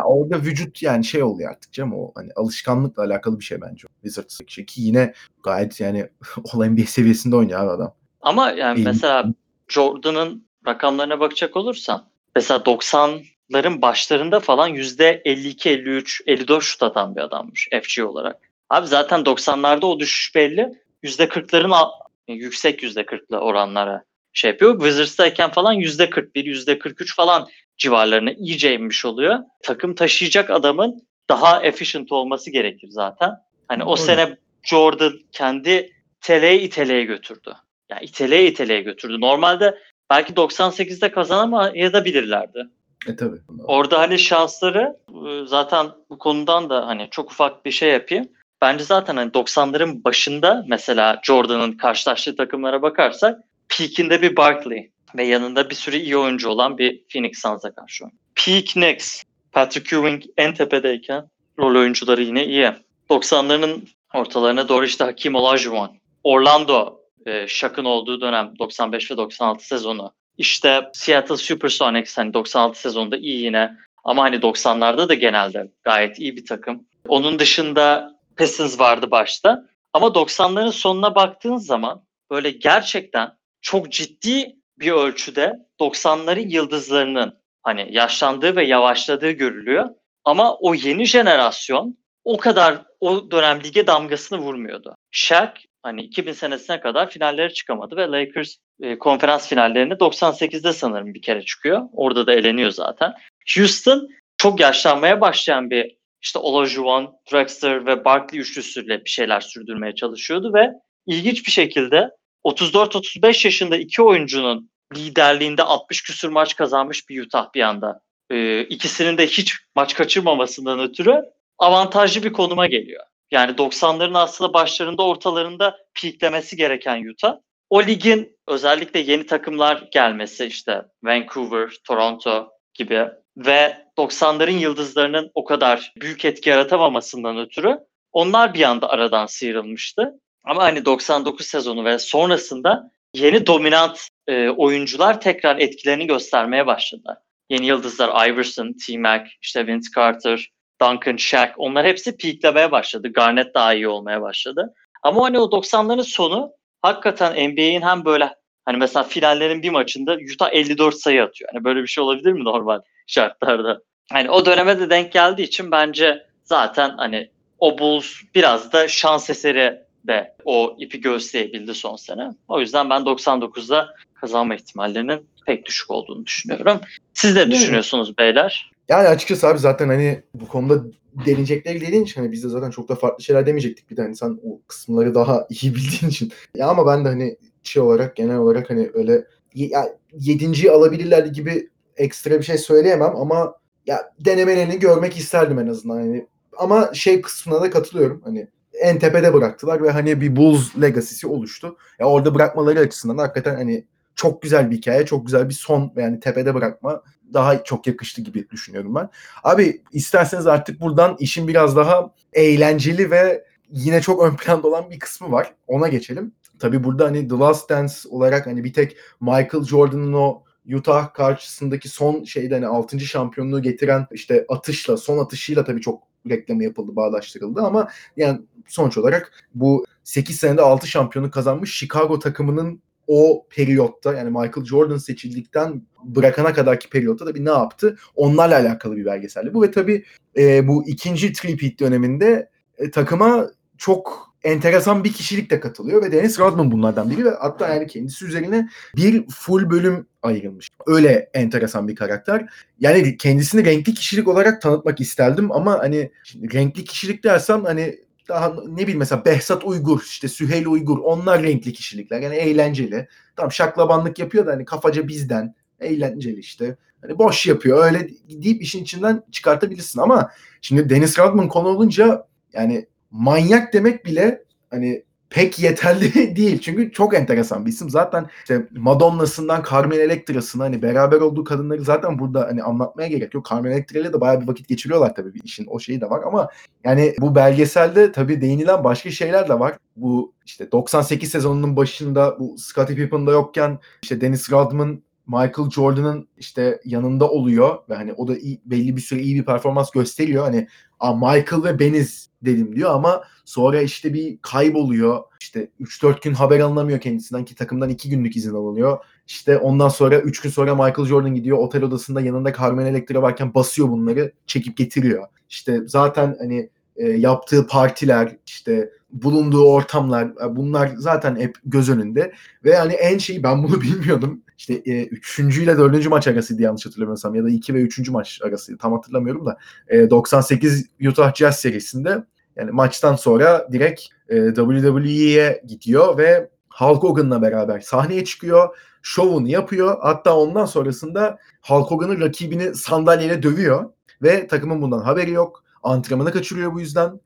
orada vücut yani şey oluyor artık canım o hani alışkanlıkla alakalı bir şey bence. Wizards'daki şey ki yine gayet yani olay NBA seviyesinde oynuyor abi adam. Ama yani Değil mesela Jordan'ın rakamlarına bakacak olursan mesela 90'ların başlarında falan %52, 53, 54 şut atan bir adammış FG olarak. Abi zaten 90'larda o düşüş belli. %40'ların yüksek %40'lı oranlara şey yapıyor. Wizards'tayken falan %41, %43 falan civarlarına iyice inmiş oluyor. Takım taşıyacak adamın daha efficient olması gerekir zaten. Hani o Öyle. sene Jordan kendi teleye iteleye götürdü. Yani iteleye iteleye götürdü. Normalde belki 98'de kazanamayabilirlerdi. E tabii. Orada hani şansları e, zaten bu konudan da hani çok ufak bir şey yapayım. Bence zaten hani 90'ların başında mesela Jordan'ın karşılaştığı takımlara bakarsak peakinde bir Barkley ve yanında bir sürü iyi oyuncu olan bir Phoenix Suns'a karşı oynuyor. Peak Knicks, Patrick Ewing en tepedeyken rol oyuncuları yine iyi. 90'ların ortalarına doğru işte Hakim Olajuwon, Orlando, e, Shaq'ın olduğu dönem 95 ve 96 sezonu. İşte Seattle Supersonics hani 96 sezonunda iyi yine ama hani 90'larda da genelde gayet iyi bir takım. Onun dışında Pistons vardı başta. Ama 90'ların sonuna baktığın zaman böyle gerçekten çok ciddi bir ölçüde 90'ların yıldızlarının hani yaşlandığı ve yavaşladığı görülüyor. Ama o yeni jenerasyon o kadar o dönem lige damgasını vurmuyordu. Shaq hani 2000 senesine kadar finallere çıkamadı ve Lakers e, konferans finallerine 98'de sanırım bir kere çıkıyor. Orada da eleniyor zaten. Houston çok yaşlanmaya başlayan bir işte Olajuwon, Drexler ve Barkley üçlüsüyle bir şeyler sürdürmeye çalışıyordu ve ilginç bir şekilde 34-35 yaşında iki oyuncunun liderliğinde 60 küsur maç kazanmış bir Utah bir anda. Ee, ikisinin de hiç maç kaçırmamasından ötürü avantajlı bir konuma geliyor. Yani 90'ların aslında başlarında ortalarında peaklemesi gereken Utah. O ligin özellikle yeni takımlar gelmesi işte Vancouver, Toronto gibi ve 90'ların yıldızlarının o kadar büyük etki yaratamamasından ötürü onlar bir anda aradan sıyrılmıştı. Ama hani 99 sezonu ve sonrasında yeni dominant e, oyuncular tekrar etkilerini göstermeye başladı. Yeni yıldızlar Iverson, T-Mac, işte Vince Carter, Duncan, Shaq onlar hepsi peaklemeye başladı. Garnett daha iyi olmaya başladı. Ama hani o 90'ların sonu hakikaten NBA'in hem böyle hani mesela finallerin bir maçında Utah 54 sayı atıyor. Hani böyle bir şey olabilir mi normal şartlarda? Hani o döneme de denk geldiği için bence zaten hani o Bulls biraz da şans eseri de o ipi gösterebildi son sene. O yüzden ben 99'da kazanma ihtimallerinin pek düşük olduğunu düşünüyorum. Siz ne düşünüyorsunuz beyler? Yani açıkçası abi zaten hani bu konuda deneyecekleri dediğin için hani biz de zaten çok da farklı şeyler demeyecektik. Bir de hani sen o kısımları daha iyi bildiğin için. Ya ama ben de hani şey olarak genel olarak hani öyle ya, yedinciyi alabilirler gibi ekstra bir şey söyleyemem ama ya denemelerini görmek isterdim en azından. Yani ama şey kısmına da katılıyorum. Hani en tepede bıraktılar ve hani bir Bulls legacy'si oluştu. Ya orada bırakmaları açısından hakikaten hani çok güzel bir hikaye, çok güzel bir son yani tepede bırakma daha çok yakıştı gibi düşünüyorum ben. Abi isterseniz artık buradan işin biraz daha eğlenceli ve yine çok ön planda olan bir kısmı var. Ona geçelim. Tabii burada hani The Last Dance olarak hani bir tek Michael Jordan'ın o Utah karşısındaki son şeyde hani 6. şampiyonluğu getiren işte atışla, son atışıyla tabii çok reklamı yapıldı, bağdaştırıldı ama yani sonuç olarak bu 8 senede 6 şampiyonu kazanmış Chicago takımının o periyotta yani Michael Jordan seçildikten bırakana kadarki periyotta da bir ne yaptı? Onlarla alakalı bir belgeseldi. Bu ve tabii e, bu ikinci three döneminde e, takıma çok enteresan bir kişilik de katılıyor ve Dennis Rodman bunlardan biri ve hatta yani kendisi üzerine bir full bölüm ayrılmış. Öyle enteresan bir karakter. Yani kendisini renkli kişilik olarak tanıtmak isterdim ama hani renkli kişilik dersem hani daha ne bileyim mesela Behzat Uygur, işte Süheyl Uygur onlar renkli kişilikler. Yani eğlenceli. Tam şaklabanlık yapıyor da hani kafaca bizden. Eğlenceli işte. Hani boş yapıyor. Öyle deyip işin içinden çıkartabilirsin ama şimdi Deniz Rodman konu olunca yani manyak demek bile hani pek yeterli değil. Çünkü çok enteresan bir isim. Zaten işte Madonna'sından Carmen Electra'sına hani beraber olduğu kadınları zaten burada hani anlatmaya gerek yok. Carmen Electra ile de bayağı bir vakit geçiriyorlar tabii bir işin o şeyi de var ama yani bu belgeselde tabii değinilen başka şeyler de var. Bu işte 98 sezonunun başında bu Scottie Pippen'da yokken işte Dennis Rodman Michael Jordan'ın işte yanında oluyor ve hani o da iyi, belli bir süre iyi bir performans gösteriyor. Hani Michael ve Beniz dedim diyor ama sonra işte bir kayboluyor. İşte 3-4 gün haber alınamıyor kendisinden ki takımdan 2 günlük izin alınıyor. İşte ondan sonra 3 gün sonra Michael Jordan gidiyor otel odasında yanında Carmen Electra varken basıyor bunları çekip getiriyor. İşte zaten hani e, yaptığı partiler işte bulunduğu ortamlar e, bunlar zaten hep göz önünde ve yani en şeyi ben bunu bilmiyordum işte e, üçüncü ile dördüncü maç arasıydı yanlış hatırlamıyorsam ya da iki ve üçüncü maç arasıydı tam hatırlamıyorum da e, 98 Utah Jazz serisinde yani maçtan sonra direkt e, WWE'ye gidiyor ve Hulk Hogan'la beraber sahneye çıkıyor. şovunu yapıyor. Hatta ondan sonrasında Hulk Hogan'ın rakibini sandalyeyle dövüyor ve takımın bundan haberi yok. Antrenmanı kaçırıyor bu yüzden.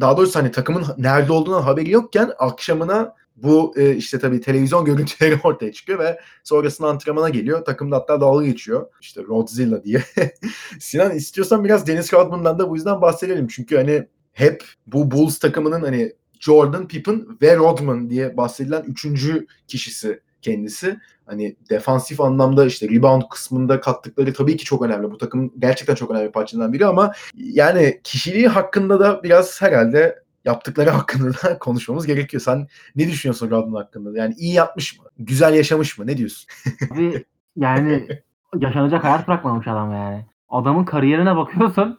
Daha doğrusu hani takımın nerede olduğundan haberi yokken akşamına bu e, işte tabii televizyon görüntüleri ortaya çıkıyor ve sonrasında antrenmana geliyor. Takımda hatta dalga geçiyor. İşte Rodzilla diye. Sinan istiyorsan biraz Dennis Rodman'dan da bu yüzden bahsedelim. Çünkü hani hep bu Bulls takımının hani Jordan, Pippen ve Rodman diye bahsedilen üçüncü kişisi kendisi. Hani defansif anlamda işte rebound kısmında kattıkları tabii ki çok önemli. Bu takım gerçekten çok önemli parçalarından biri ama yani kişiliği hakkında da biraz herhalde yaptıkları hakkında da konuşmamız gerekiyor. Sen ne düşünüyorsun Rodman hakkında? Yani iyi yapmış mı? Güzel yaşamış mı? Ne diyorsun? Yani yaşanacak hayat bırakmamış adam yani. Adamın kariyerine bakıyorsun.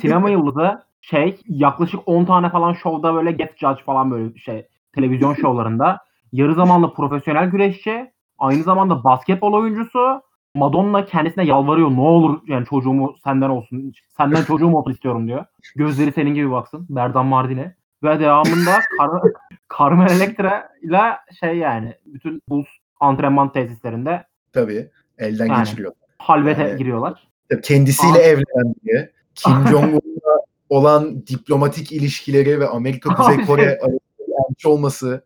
Sinema yıldızı şey yaklaşık 10 tane falan şovda böyle get judge falan böyle şey televizyon şovlarında. Yarı zamanlı profesyonel güreşçi. Aynı zamanda basketbol oyuncusu. Madonna kendisine yalvarıyor. Ne olur yani çocuğumu senden olsun. Senden çocuğum olsun istiyorum diyor. Gözleri senin gibi baksın. Berdan Mardin'e. Ve devamında Car- Carmen Electra ile şey yani bütün Bulls antrenman tesislerinde Tabii. Elden Yani. geçiriyor. halvete Yani- giriyorlar. Kendisiyle Abi- evlenen diye. Kim Jong-un'la olan diplomatik ilişkileri ve Amerika Kuzey Kore arasında elçi olması.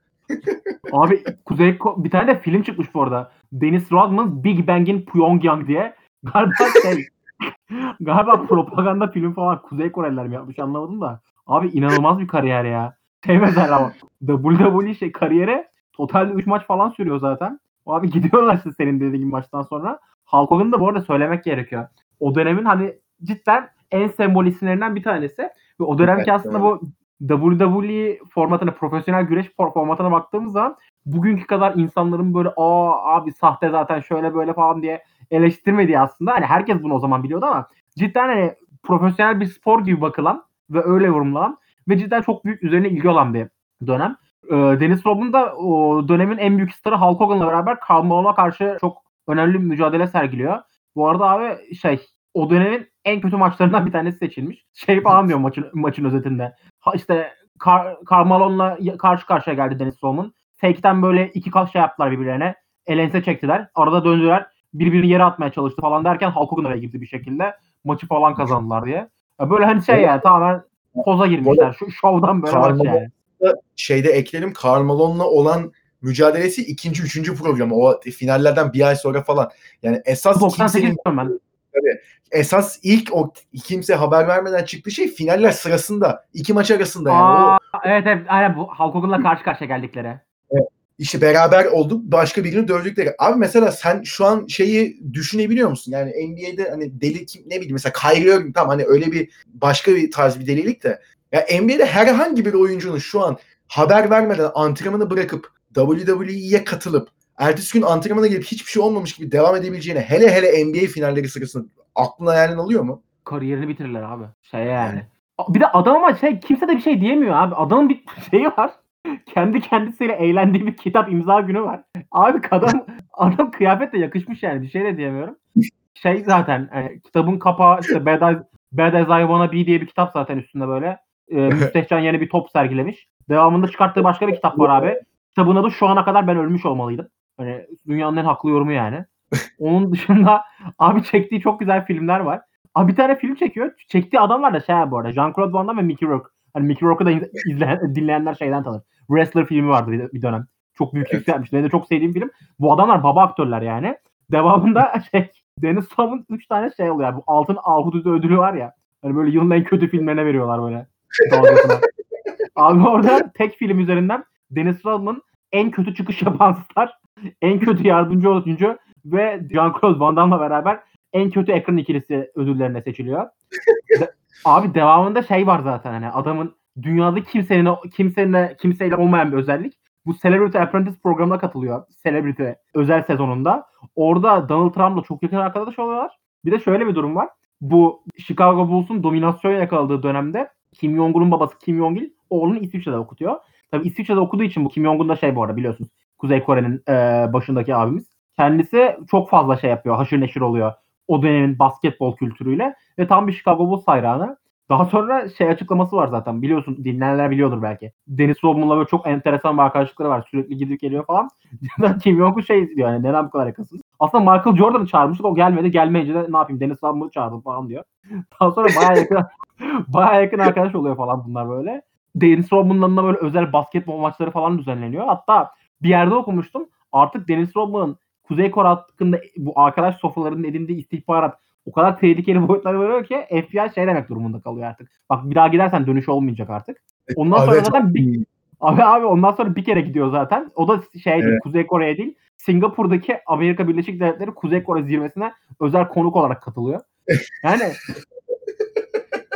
Abi Kuzey Ko- bir tane de film çıkmış bu arada. Dennis Rodman Big Bang in Pyongyang diye. Galiba şey galiba propaganda film falan Kuzey Koreliler mi yapmış anlamadım da. Abi inanılmaz bir kariyer ya. Şey mesela ama WWE şey kariyeri totalde 3 maç falan sürüyor zaten. Abi gidiyorlar işte senin dediğin gibi maçtan sonra. Hulk Hogan'ı da bu arada söylemek gerekiyor. O dönemin hani cidden en sembol isimlerinden bir tanesi. Ve o dönemki Evet, aslında bu WWE formatına, profesyonel güreş for- formatına baktığımız zaman bugünkü kadar insanların böyle aa abi sahte zaten şöyle böyle falan diye eleştirmediği aslında. Hani herkes bunu o zaman biliyordu ama cidden hani profesyonel bir spor gibi bakılan ve öyle yorumlanan ve cidden çok büyük üzerine ilgi olan bir dönem. Ee, Dennis Rodman da o dönemin en büyük starı Hulk Hogan'la beraber Karl Malone'a karşı çok önemli bir mücadele sergiliyor. Bu arada abi şey o dönemin en kötü maçlarından bir tanesi seçilmiş. Şey falan diyor maçın, maçın özetinde. Ha işte Kar, ya- karşı karşıya geldi Dennis Rodman. Fake'ten böyle iki kaç şey yaptılar birbirlerine. Elense çektiler. Arada döndüler. Birbirini yere atmaya çalıştı falan derken Hulk Hogan araya girdi bir şekilde. Maçı falan kazandılar diye. Ya böyle hani şey yani tamamen poza girmişler. Şu şovdan böyle maç yani. Şeyde ekleyelim Karl Malone'la olan mücadelesi ikinci, üçüncü programı. O finallerden bir ay sonra falan. Yani esas 98 kimsenin diyorum ben. esas ilk o kimse haber vermeden çıktığı şey finaller sırasında. iki maç arasında yani. O Aa, evet evet aynen bu Hulk Hogan'la karşı karşıya geldikleri. işte beraber olduk başka birini dövdükleri. Abi mesela sen şu an şeyi düşünebiliyor musun? Yani NBA'de hani deli kim ne bileyim mesela Kyrie Irving tamam hani öyle bir başka bir tarz bir delilik de ya NBA'de herhangi bir oyuncunun şu an haber vermeden antrenmanı bırakıp WWE'ye katılıp ertesi gün antrenmana gelip hiçbir şey olmamış gibi devam edebileceğine hele hele NBA finalleri sırasında aklına hayalin alıyor mu? Kariyerini bitirirler abi. Şey yani. Bir de adam ama şey kimse de bir şey diyemiyor abi. Adamın bir şeyi var. Kendi kendisiyle eğlendiği bir kitap imza günü var. Abi adam adam kıyafetle yakışmış yani bir şey de diyemiyorum. Şey zaten hani kitabın kapağı işte Bad, Eyes- Bad As I Wanna Be diye bir kitap zaten üstünde böyle. Ee, Müstehcen yeni bir top sergilemiş. Devamında çıkarttığı başka bir kitap var abi. Kitabın adı Şu Ana Kadar Ben Ölmüş Olmalıydım. Hani dünyanın en haklı yorumu yani. Onun dışında abi çektiği çok güzel filmler var. Abi bir tane film çekiyor. Çektiği adamlar da şey bu arada. Jean-Claude Van Damme ve Mickey Rourke. Hani Mickey Rourke'u da iz- izleyen, dinleyenler şeyden tanır. Wrestler filmi vardı bir, dönem. Çok büyük Evet. yükselmiş. Benim de çok sevdiğim film. Bu adamlar baba aktörler yani. Devamında şey Dennis Rodman 3 tane şey oluyor. Bu altın ahududu ödülü var ya. Hani böyle yılın en kötü filmlerine veriyorlar böyle. Abi orada tek film üzerinden Dennis Rodman en kötü çıkış yapan star, en kötü yardımcı oyuncu ve Jean-Claude Van Damme'la beraber en kötü ekran ikilisi ödüllerine seçiliyor. Abi devamında şey var zaten hani adamın dünyada kimsenin kimsenin kimseyle olmayan bir özellik. Bu Celebrity Apprentice programına katılıyor. Celebrity özel sezonunda. Orada Donald Trump'la çok yakın arkadaş oluyorlar. Bir de şöyle bir durum var. Bu Chicago Bulls'un dominasyon yakaladığı dönemde Kim Jong-un'un babası Kim Jong-il oğlunu İsviçre'de okutuyor. Tabii İsviçre'de okuduğu için bu Kim Jong-un da şey bu arada biliyorsunuz. Kuzey Kore'nin e, başındaki abimiz. Kendisi çok fazla şey yapıyor. Haşır neşir oluyor. O dönemin basketbol kültürüyle. Ve tam bir Chicago Bulls hayranı. Daha sonra şey açıklaması var zaten. Biliyorsun dinleyenler biliyordur belki. Dennis Rodman'la böyle çok enteresan bir arkadaşlıkları var. Sürekli gidip geliyor falan. Kim Jong-un şey diyor yani neden bu kadar yakınsınız? Aslında Michael Jordan'ı çağırmıştık o gelmedi. Gelmeyince de ne yapayım Dennis Rodman'ı çağırdım falan diyor. Daha sonra bayağı yakın, bayağı yakın arkadaş oluyor falan bunlar böyle. Dennis Rodman'ın böyle özel basketbol maçları falan düzenleniyor. Hatta bir yerde okumuştum. Artık Dennis Rodman'ın Kuzey Kore hakkında bu arkadaş sofralarının edindiği istihbarat o kadar tehlikeli boyutlara varıyor ki FBI şey demek durumunda kalıyor artık. Bak bir daha gidersen dönüş olmayacak artık. Ondan sonra Evet, zaten bir, abi abi ondan sonra bir kere gidiyor zaten. O da şey değil, Evet. Kuzey Kore'ye değil. Singapur'daki Amerika Birleşik Devletleri Kuzey Kore zirvesine özel konuk olarak katılıyor. Yani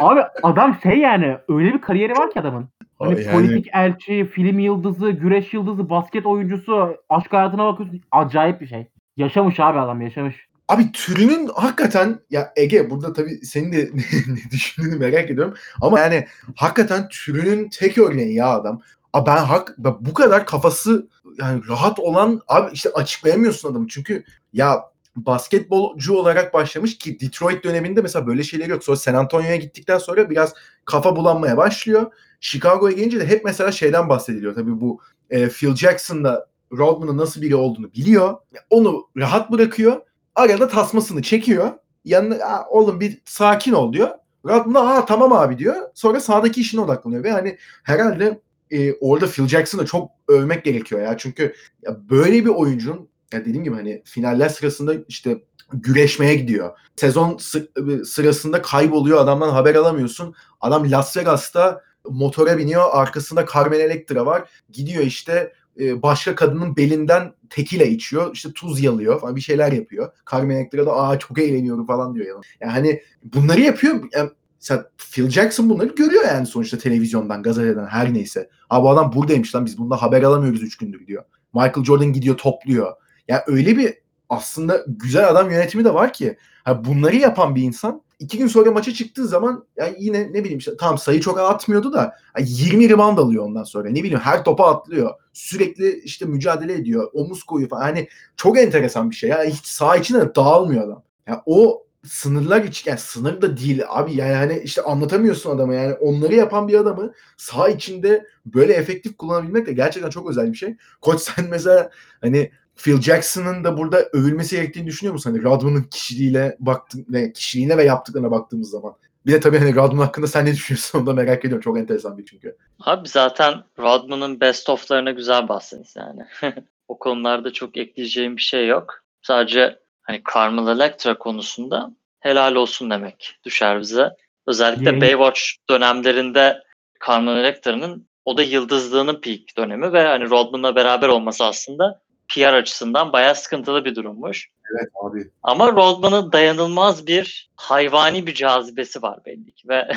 abi adam şey yani öyle bir kariyeri var ki adamın. Hani Yani- politik elçi, film yıldızı, güreş yıldızı, basket oyuncusu, aşk hayatına bakıyorsun. Acayip bir şey. Yaşamış abi adam yaşamış. Abi türünün hakikaten ya Ege burada tabii senin de ne düşündüğünü merak ediyorum. Ama yani hakikaten türünün tek örneği ya adam. Abi ben hak ben bu kadar kafası yani rahat olan abi işte açıklayamıyorsun adamı. Çünkü ya basketbolcu olarak başlamış ki Detroit döneminde mesela böyle şeyler yok. Sonra San Antonio'ya gittikten sonra biraz kafa bulanmaya başlıyor. Chicago'ya gelince de hep mesela şeyden bahsediliyor. Tabii bu e, Phil Jackson'da Rodman'ın nasıl biri olduğunu biliyor. Onu rahat bırakıyor. Arada tasmasını çekiyor. Yanına "Aa, oğlum bir sakin ol diyor. Rodman aa tamam abi diyor. Sonra sağdaki işine odaklanıyor. Ve hani herhalde e, orada Phil Jackson'ı çok övmek gerekiyor ya. Çünkü ya böyle bir oyuncunun ya dediğim gibi hani finaller sırasında işte güreşmeye gidiyor. Sezon sı- sırasında kayboluyor adamdan haber alamıyorsun. Adam Las Vegas'ta motora biniyor arkasında Carmen Electra var. Gidiyor işte e, başka kadının belinden tekile içiyor. işte tuz yalıyor falan bir şeyler yapıyor. Carmen Electra da aa çok eğleniyorum falan diyor. Yani, hani bunları yapıyor. Yani mesela Phil Jackson bunları görüyor yani sonuçta televizyondan, gazeteden her neyse. Abi bu adam buradaymış lan biz bundan haber alamıyoruz 3 gündür diyor. Michael Jordan gidiyor topluyor. Yani öyle bir aslında güzel adam yönetimi de var ki ha bunları yapan bir insan iki gün sonra maça çıktığı zaman yani yine ne bileyim işte tam sayı çok atmıyordu da yani 20 rebound alıyor ondan sonra. Ne bileyim her topa atlıyor. Sürekli işte mücadele ediyor. Omuz koyuyor falan. Hani çok enteresan bir şey. Ya hiç saha içinde de dağılmıyor adam. Yani o sınırlar iç yani sınır da değil abi yani işte anlatamıyorsun adama yani onları yapan bir adamı saha içinde böyle efektif kullanabilmek de gerçekten çok özel bir şey. Koç sen mesela hani Phil Jackson'ın da burada övülmesi gerektiğini düşünüyor musun? Hani Rodman'ın kişiliğiyle baktım ve kişiliğine ve yaptıklarına baktığımız zaman. Bir de tabii hani Rodman hakkında sen ne düşünüyorsun onu da merak ediyorum. Çok enteresan bir çünkü. Abi zaten Rodman'ın best of'larına güzel bahsiniz yani. o konularda çok ekleyeceğim bir şey yok. Sadece hani Carmel Electra konusunda helal olsun demek düşer bize. Özellikle Yayın- Baywatch dönemlerinde Carmel Electra'nın o da yıldızlığının peak dönemi ve hani Rodman'la beraber olması aslında PR açısından bayağı sıkıntılı bir durummuş. Evet abi. Ama Rodman'ın dayanılmaz bir hayvani bir cazibesi var belli ki ve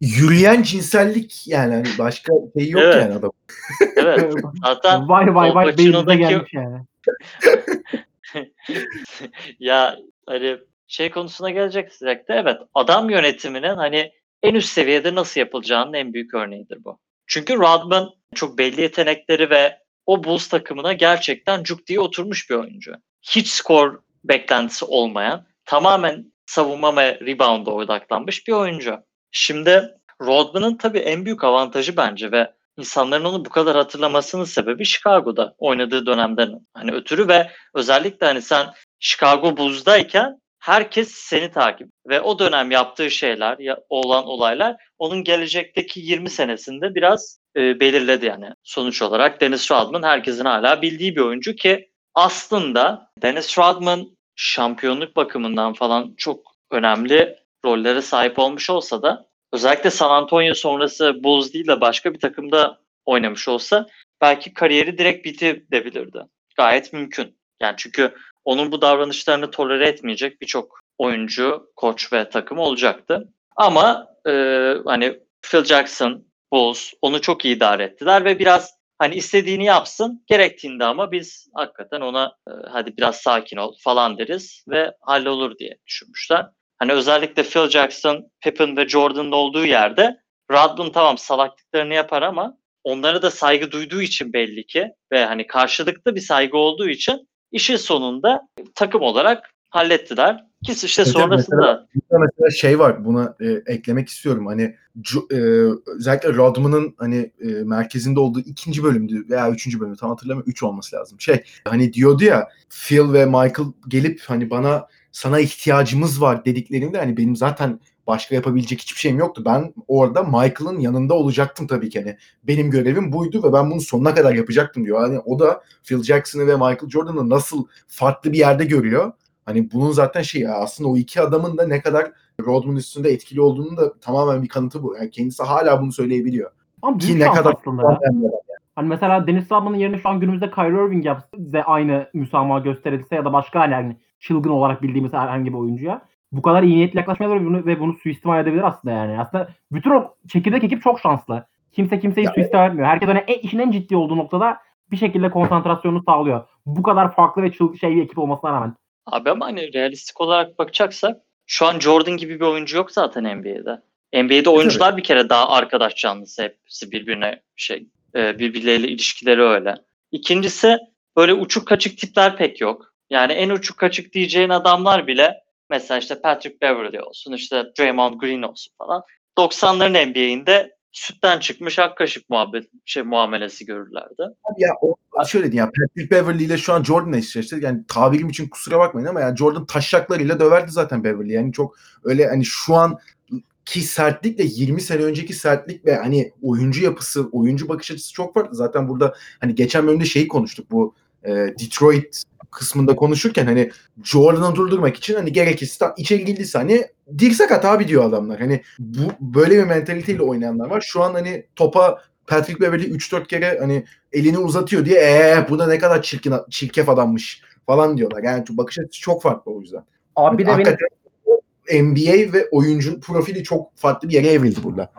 Yürüyen cinsellik yani hani başka şey yok Evet. yani adam. evet zaten vay vay vay Colpacino'daki- gelmiş yani. ya hani şey konusuna geleceksek de evet adam yönetiminin hani en üst seviyede nasıl yapılacağının en büyük örneğidir bu. Çünkü Rodman çok belli yetenekleri ve o Bulls takımına gerçekten cuk diye oturmuş bir oyuncu. Hiç skor beklentisi olmayan, tamamen savunma ve rebound'a odaklanmış bir oyuncu. Şimdi Rodman'ın tabii en büyük avantajı bence ve insanların onu bu kadar hatırlamasının sebebi Chicago'da oynadığı dönemden hani ötürü ve özellikle hani sen Chicago Bulls'dayken herkes seni takip ve o dönem yaptığı şeyler, ya, olan olaylar onun gelecekteki 20 senesinde biraz e, belirledi yani. Sonuç olarak Dennis Rodman herkesin hala bildiği bir oyuncu ki aslında Dennis Rodman şampiyonluk bakımından falan çok önemli rollere sahip olmuş olsa da özellikle San Antonio sonrası Bulls değil de başka bir takımda oynamış olsa belki kariyeri direkt bitebilirdi. Gayet mümkün. Yani çünkü onun bu davranışlarını tolere etmeyecek birçok oyuncu, koç ve takım olacaktı. Ama e, hani Phil Jackson, Bulls onu çok iyi idare ettiler ve biraz hani istediğini yapsın gerektiğinde ama biz hakikaten ona e, hadi biraz sakin ol falan deriz ve hallolur diye düşünmüşler. Hani özellikle Phil Jackson, Pippen ve Jordan'ın olduğu yerde Rodman tamam salaklıklarını yapar ama onlara da saygı duyduğu için belli ki ve hani karşılıklı bir saygı olduğu için işin sonunda takım olarak hallettiler. Ki işte Mesela- sonrasında Burada mesela şey var buna e, eklemek istiyorum. Hani e, özellikle Rodman'ın hani e, merkezinde olduğu ikinci bölümdü veya üçüncü bölümdü tam hatırlamıyorum. Üç olması lazım. Şey hani diyordu ya Phil ve Michael gelip hani bana sana ihtiyacımız var dediklerinde hani benim zaten başka yapabilecek hiçbir şeyim yoktu. Ben orada Michael'ın yanında olacaktım tabii ki. Hani benim görevim buydu ve ben bunu sonuna kadar yapacaktım diyor. Hani o da Phil Jackson'ı ve Michael Jordan'ı nasıl farklı bir yerde görüyor. Hani bunun zaten şey aslında o iki adamın da ne kadar Rodman üstünde etkili olduğunu da tamamen bir kanıtı bu. Yani kendisi hala bunu söyleyebiliyor. Ama Ki ne kadar aslında. Hani mesela Dennis Rodman'ın yerine şu an günümüzde Kyrie Irving yapsa ve aynı müsamaha gösterilse ya da başka hani çılgın olarak bildiğimiz herhangi bir oyuncuya bu kadar iyi niyetli yaklaşmayabilir ve bunu, ve bunu suistimal edebilir aslında yani. Aslında bütün o çekirdek ekip çok şanslı. Kimse kimseyi Ya- suistimal etmiyor. Herkes hani en, işin en ciddi olduğu noktada bir şekilde konsantrasyonunu sağlıyor. Bu kadar farklı ve çıl şey bir ekip olmasına rağmen. Abi ama hani realistik olarak bakacaksak şu an Jordan gibi bir oyuncu yok zaten NBA'de. NBA'de oyuncular bir kere daha arkadaş canlısı hepsi birbirine şey e, birbirleriyle ilişkileri öyle. İkincisi böyle uçuk kaçık tipler pek yok. Yani en uçuk kaçık diyeceğin adamlar bile mesela işte Patrick Beverly olsun işte Draymond Green olsun falan 90'ların NBA'inde sütten çıkmış ak kaşık muhabbet şey muamelesi görürlerdi. Ya o şöyle diyeyim ya Patrick Beverly ile şu an Jordan'la eşleşti. Yani tabirim için kusura bakmayın ama yani Jordan taşaklarıyla döverdi zaten Beverly. Yani çok öyle hani şu an ki sertlikle 20 sene önceki sertlik ve hani oyuncu yapısı, oyuncu bakış açısı çok farklı. Zaten burada hani geçen bölümde şeyi konuştuk bu e, Detroit kısmında konuşurken hani Jordan'ı durdurmak için hani gerekirse içeri girdiyse hani dirsek at abi diyor adamlar. Hani bu böyle bir mentaliteyle oynayanlar var. Şu an hani topa Patrick Beverly 3-4 kere hani elini uzatıyor diye eee bu da ne kadar çirkin çirkef adammış falan diyorlar. Yani bakış açısı çok farklı o yüzden. Abi bir de benim NBA ve oyuncu profili çok farklı bir yere evrildi burada.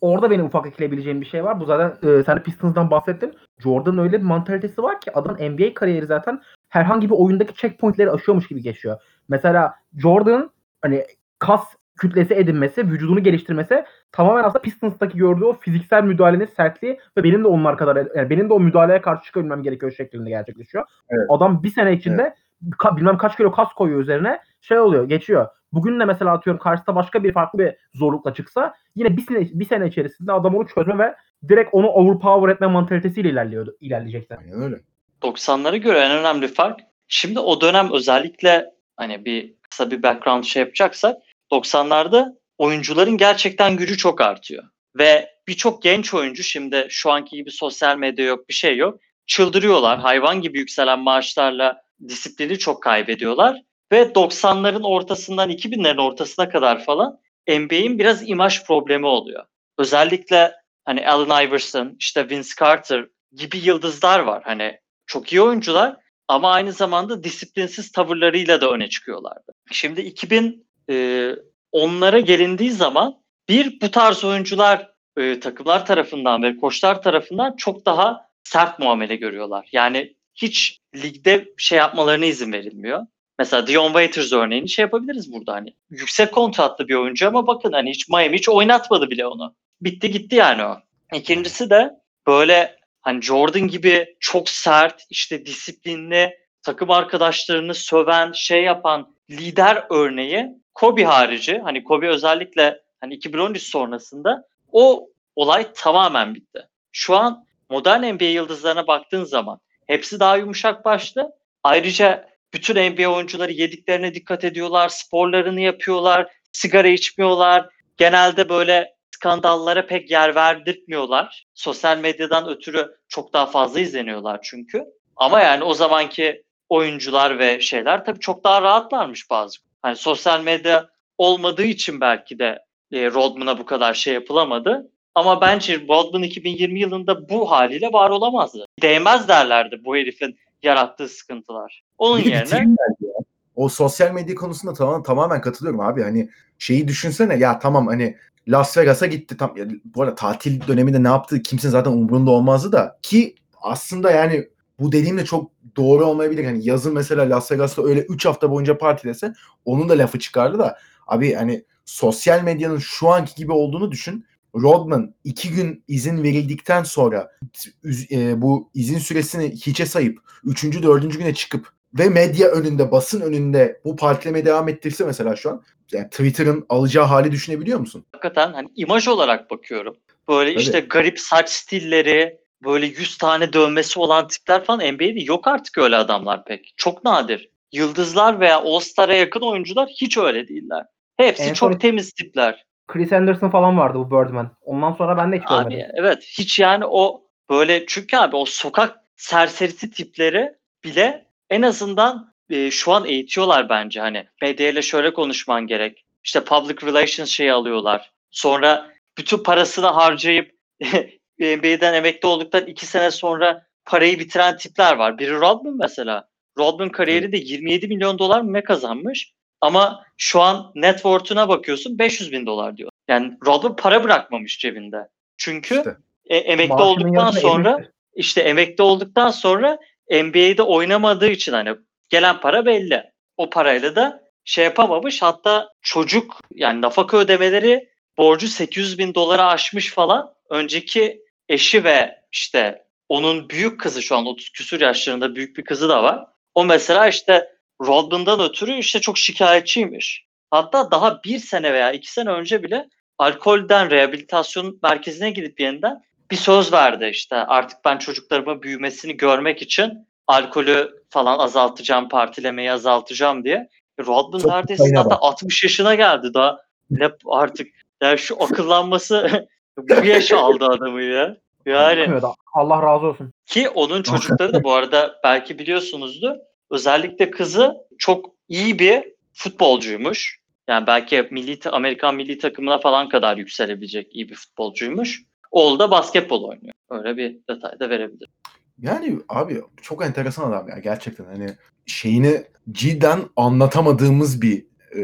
orada benim ufak ekleyebileceğim bir şey var. Bu zaten e, sen de Pistons'dan bahsettin. Jordan'ın öyle bir mantalitesi var ki adamın NBA kariyeri zaten herhangi bir oyundaki checkpointleri aşıyormuş gibi geçiyor. Mesela Jordan'ın hani kas kütlesi edinmesi, vücudunu geliştirmesi tamamen aslında Pistons'taki gördüğü o fiziksel müdahalenin sertliği ve benim de onlar kadar yani benim de o müdahaleye karşı çıkabilmem gerekiyor şeklinde gerçekleşiyor. Evet. Adam bir sene içinde ka- bilmem kaç kilo kas koyuyor üzerine şey oluyor geçiyor. Bugün de mesela atıyorum karşısında başka bir farklı bir zorlukla çıksa yine bir sene, bir sene içerisinde adam onu çözme ve direkt onu overpower etme mantalitesiyle ilerliyordu, ilerleyecekler. Aynen öyle. 90'lara göre en önemli fark şimdi o dönem özellikle hani bir kısa bir background şey yapacaksak 90'larda oyuncuların gerçekten gücü çok artıyor. Ve birçok genç oyuncu şimdi şu anki gibi sosyal medya yok bir şey yok. Çıldırıyorlar. Hayvan gibi yükselen maaşlarla disiplini çok kaybediyorlar. Ve 90'ların ortasından 2000'lerin ortasına kadar falan NBA'in biraz imaj problemi oluyor. Özellikle hani Allen Iverson, işte Vince Carter gibi yıldızlar var. Hani çok iyi oyuncular ama aynı zamanda disiplinsiz tavırlarıyla da öne çıkıyorlardı. Şimdi 2000 e, onlara gelindiği zaman bir bu tarz oyuncular e, takımlar tarafından ve koçlar tarafından çok daha sert muamele görüyorlar. Yani hiç ligde şey yapmalarına izin verilmiyor. Mesela Dion Waiters örneğini şey yapabiliriz burada hani. Yüksek kontratlı bir oyuncu ama bakın hani hiç Miami hiç oynatmadı bile onu. Bitti gitti yani o. İkincisi de böyle hani Jordan gibi çok sert, işte disiplinli, takım arkadaşlarını söven, şey yapan lider örneği Kobe harici. Hani Kobe özellikle hani 2013 sonrasında o olay tamamen bitti. Şu an modern NBA yıldızlarına baktığın zaman hepsi daha yumuşak başlı. Ayrıca bütün NBA oyuncuları yediklerine dikkat ediyorlar, sporlarını yapıyorlar, sigara içmiyorlar. Genelde böyle skandallara pek yer verdirtmiyorlar. Sosyal medyadan ötürü çok daha fazla izleniyorlar çünkü. Ama yani o zamanki oyuncular ve şeyler tabii çok daha rahatlarmış bazı. Hani sosyal medya olmadığı için belki de e, Rodman'a bu kadar şey yapılamadı. Ama bence Rodman 2020 yılında bu haliyle var olamazdı. Değmez derlerdi bu herifin yarattığı sıkıntılar. Onun Bir yerine. O sosyal medya konusunda tamam, tamamen katılıyorum abi. Hani şeyi düşünsene ya tamam hani Las Vegas'a gitti. Tam, ya, bu arada tatil döneminde ne yaptığı kimsenin zaten umurunda olmazdı da. Ki aslında yani bu dediğim de çok doğru olmayabilir. Hani yazın mesela Las Vegas'ta öyle 3 hafta boyunca partilese onun da lafı çıkardı da. Abi hani sosyal medyanın şu anki gibi olduğunu düşün. Rodman iki gün izin verildikten sonra e, bu izin süresini hiçe sayıp üçüncü dördüncü güne çıkıp ve medya önünde, basın önünde bu partileme devam ettirse mesela şu an yani Twitter'ın alacağı hali düşünebiliyor musun? Hakikaten hani imaj olarak bakıyorum. Böyle Tabii. işte garip saç stilleri, böyle 100 tane dövmesi olan tipler falan NBA'de yok artık öyle adamlar pek. Çok nadir. Yıldızlar veya All-Star'a yakın oyuncular hiç öyle değiller. Hepsi En çok son- temiz tipler. Chris Anderson falan vardı bu Birdman. Ondan sonra ben de hiç Abi görmedim. evet hiç yani o böyle çünkü abi o sokak serserisi tipleri bile en azından e, şu an eğitiyorlar bence hani medyayla şöyle konuşman gerek. İşte public relations şeyi alıyorlar. Sonra bütün parasını harcayıp NBA'den emekli olduktan iki sene sonra parayı bitiren tipler var. Biri Rodman mesela. Rodman kariyeri de 27 milyon dolar mı ne kazanmış? Ama şu an net worth'una bakıyorsun 500 bin dolar diyor. Yani Rodman para bırakmamış cebinde. Çünkü İşte. e, emekli olduktan sonra yemiştir. işte emekli olduktan sonra NBA'de oynamadığı için hani gelen para belli. O parayla da şey yapamamış. Hatta çocuk yani nafaka ödemeleri borcu 800 bin dolara aşmış falan. Önceki eşi ve işte onun büyük kızı şu an 30 küsur yaşlarında büyük bir kızı da var. O mesela işte Rodman'dan ötürü işte çok şikayetçiymiş. Hatta daha bir sene veya iki sene önce bile alkolden rehabilitasyon merkezine gidip yeniden bir söz verdi işte artık ben çocuklarımın büyümesini görmek için alkolü falan azaltacağım, partilemeyi azaltacağım diye. Rodman Çok neredeyse zaten bak. 60 yaşına geldi daha. Ne artık yani şu akıllanması bu yaş aldı adamı ya. Yani Evet, Allah razı olsun. ki onun çocukları da bu arada belki biliyorsunuzdur. Özellikle kızı çok iyi bir futbolcuymuş. Yani belki milli Amerikan milli takımına falan kadar yükselebilecek iyi bir futbolcuymuş. Oğlu da basketbol oynuyor. Öyle bir detay da verebilirim. Yani abi çok enteresan adam ya gerçekten hani şeyini cidden anlatamadığımız bir e,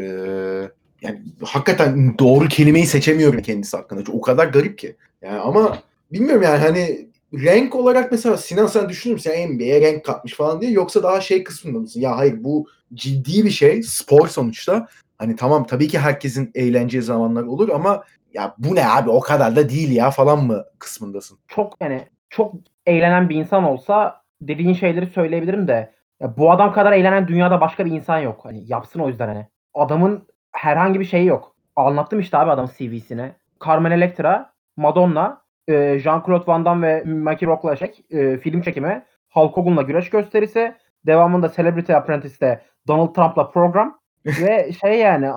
yani hakikaten doğru kelimeyi seçemiyorum kendisi hakkında. O kadar garip ki. Yani ama bilmiyorum yani hani renk olarak mesela Sinan sen düşünür müsün? Yani NBA'ye renk katmış falan diye yoksa daha şey kısmında mısın? Ya hayır bu ciddi bir şey. Spor sonuçta. Hani tamam tabii ki herkesin eğleneceği zamanlar olur ama ya bu ne abi o kadar da değil ya falan mı kısmındasın? Çok yani çok eğlenen bir insan olsa dediğin şeyleri söyleyebilirim de ya bu adam kadar eğlenen dünyada başka bir insan yok. Hani yapsın o yüzden hani. Adamın herhangi bir şeyi yok. Anlattım işte abi adam CV'sini. Carmen Electra, Madonna, e, Jean-Claude Van Damme ve Mickey Rourke'la şey, e, film çekimi, Hulk Hogan'la güreş gösterisi, devamında Celebrity Apprentice'te Donald Trump'la program ve şey yani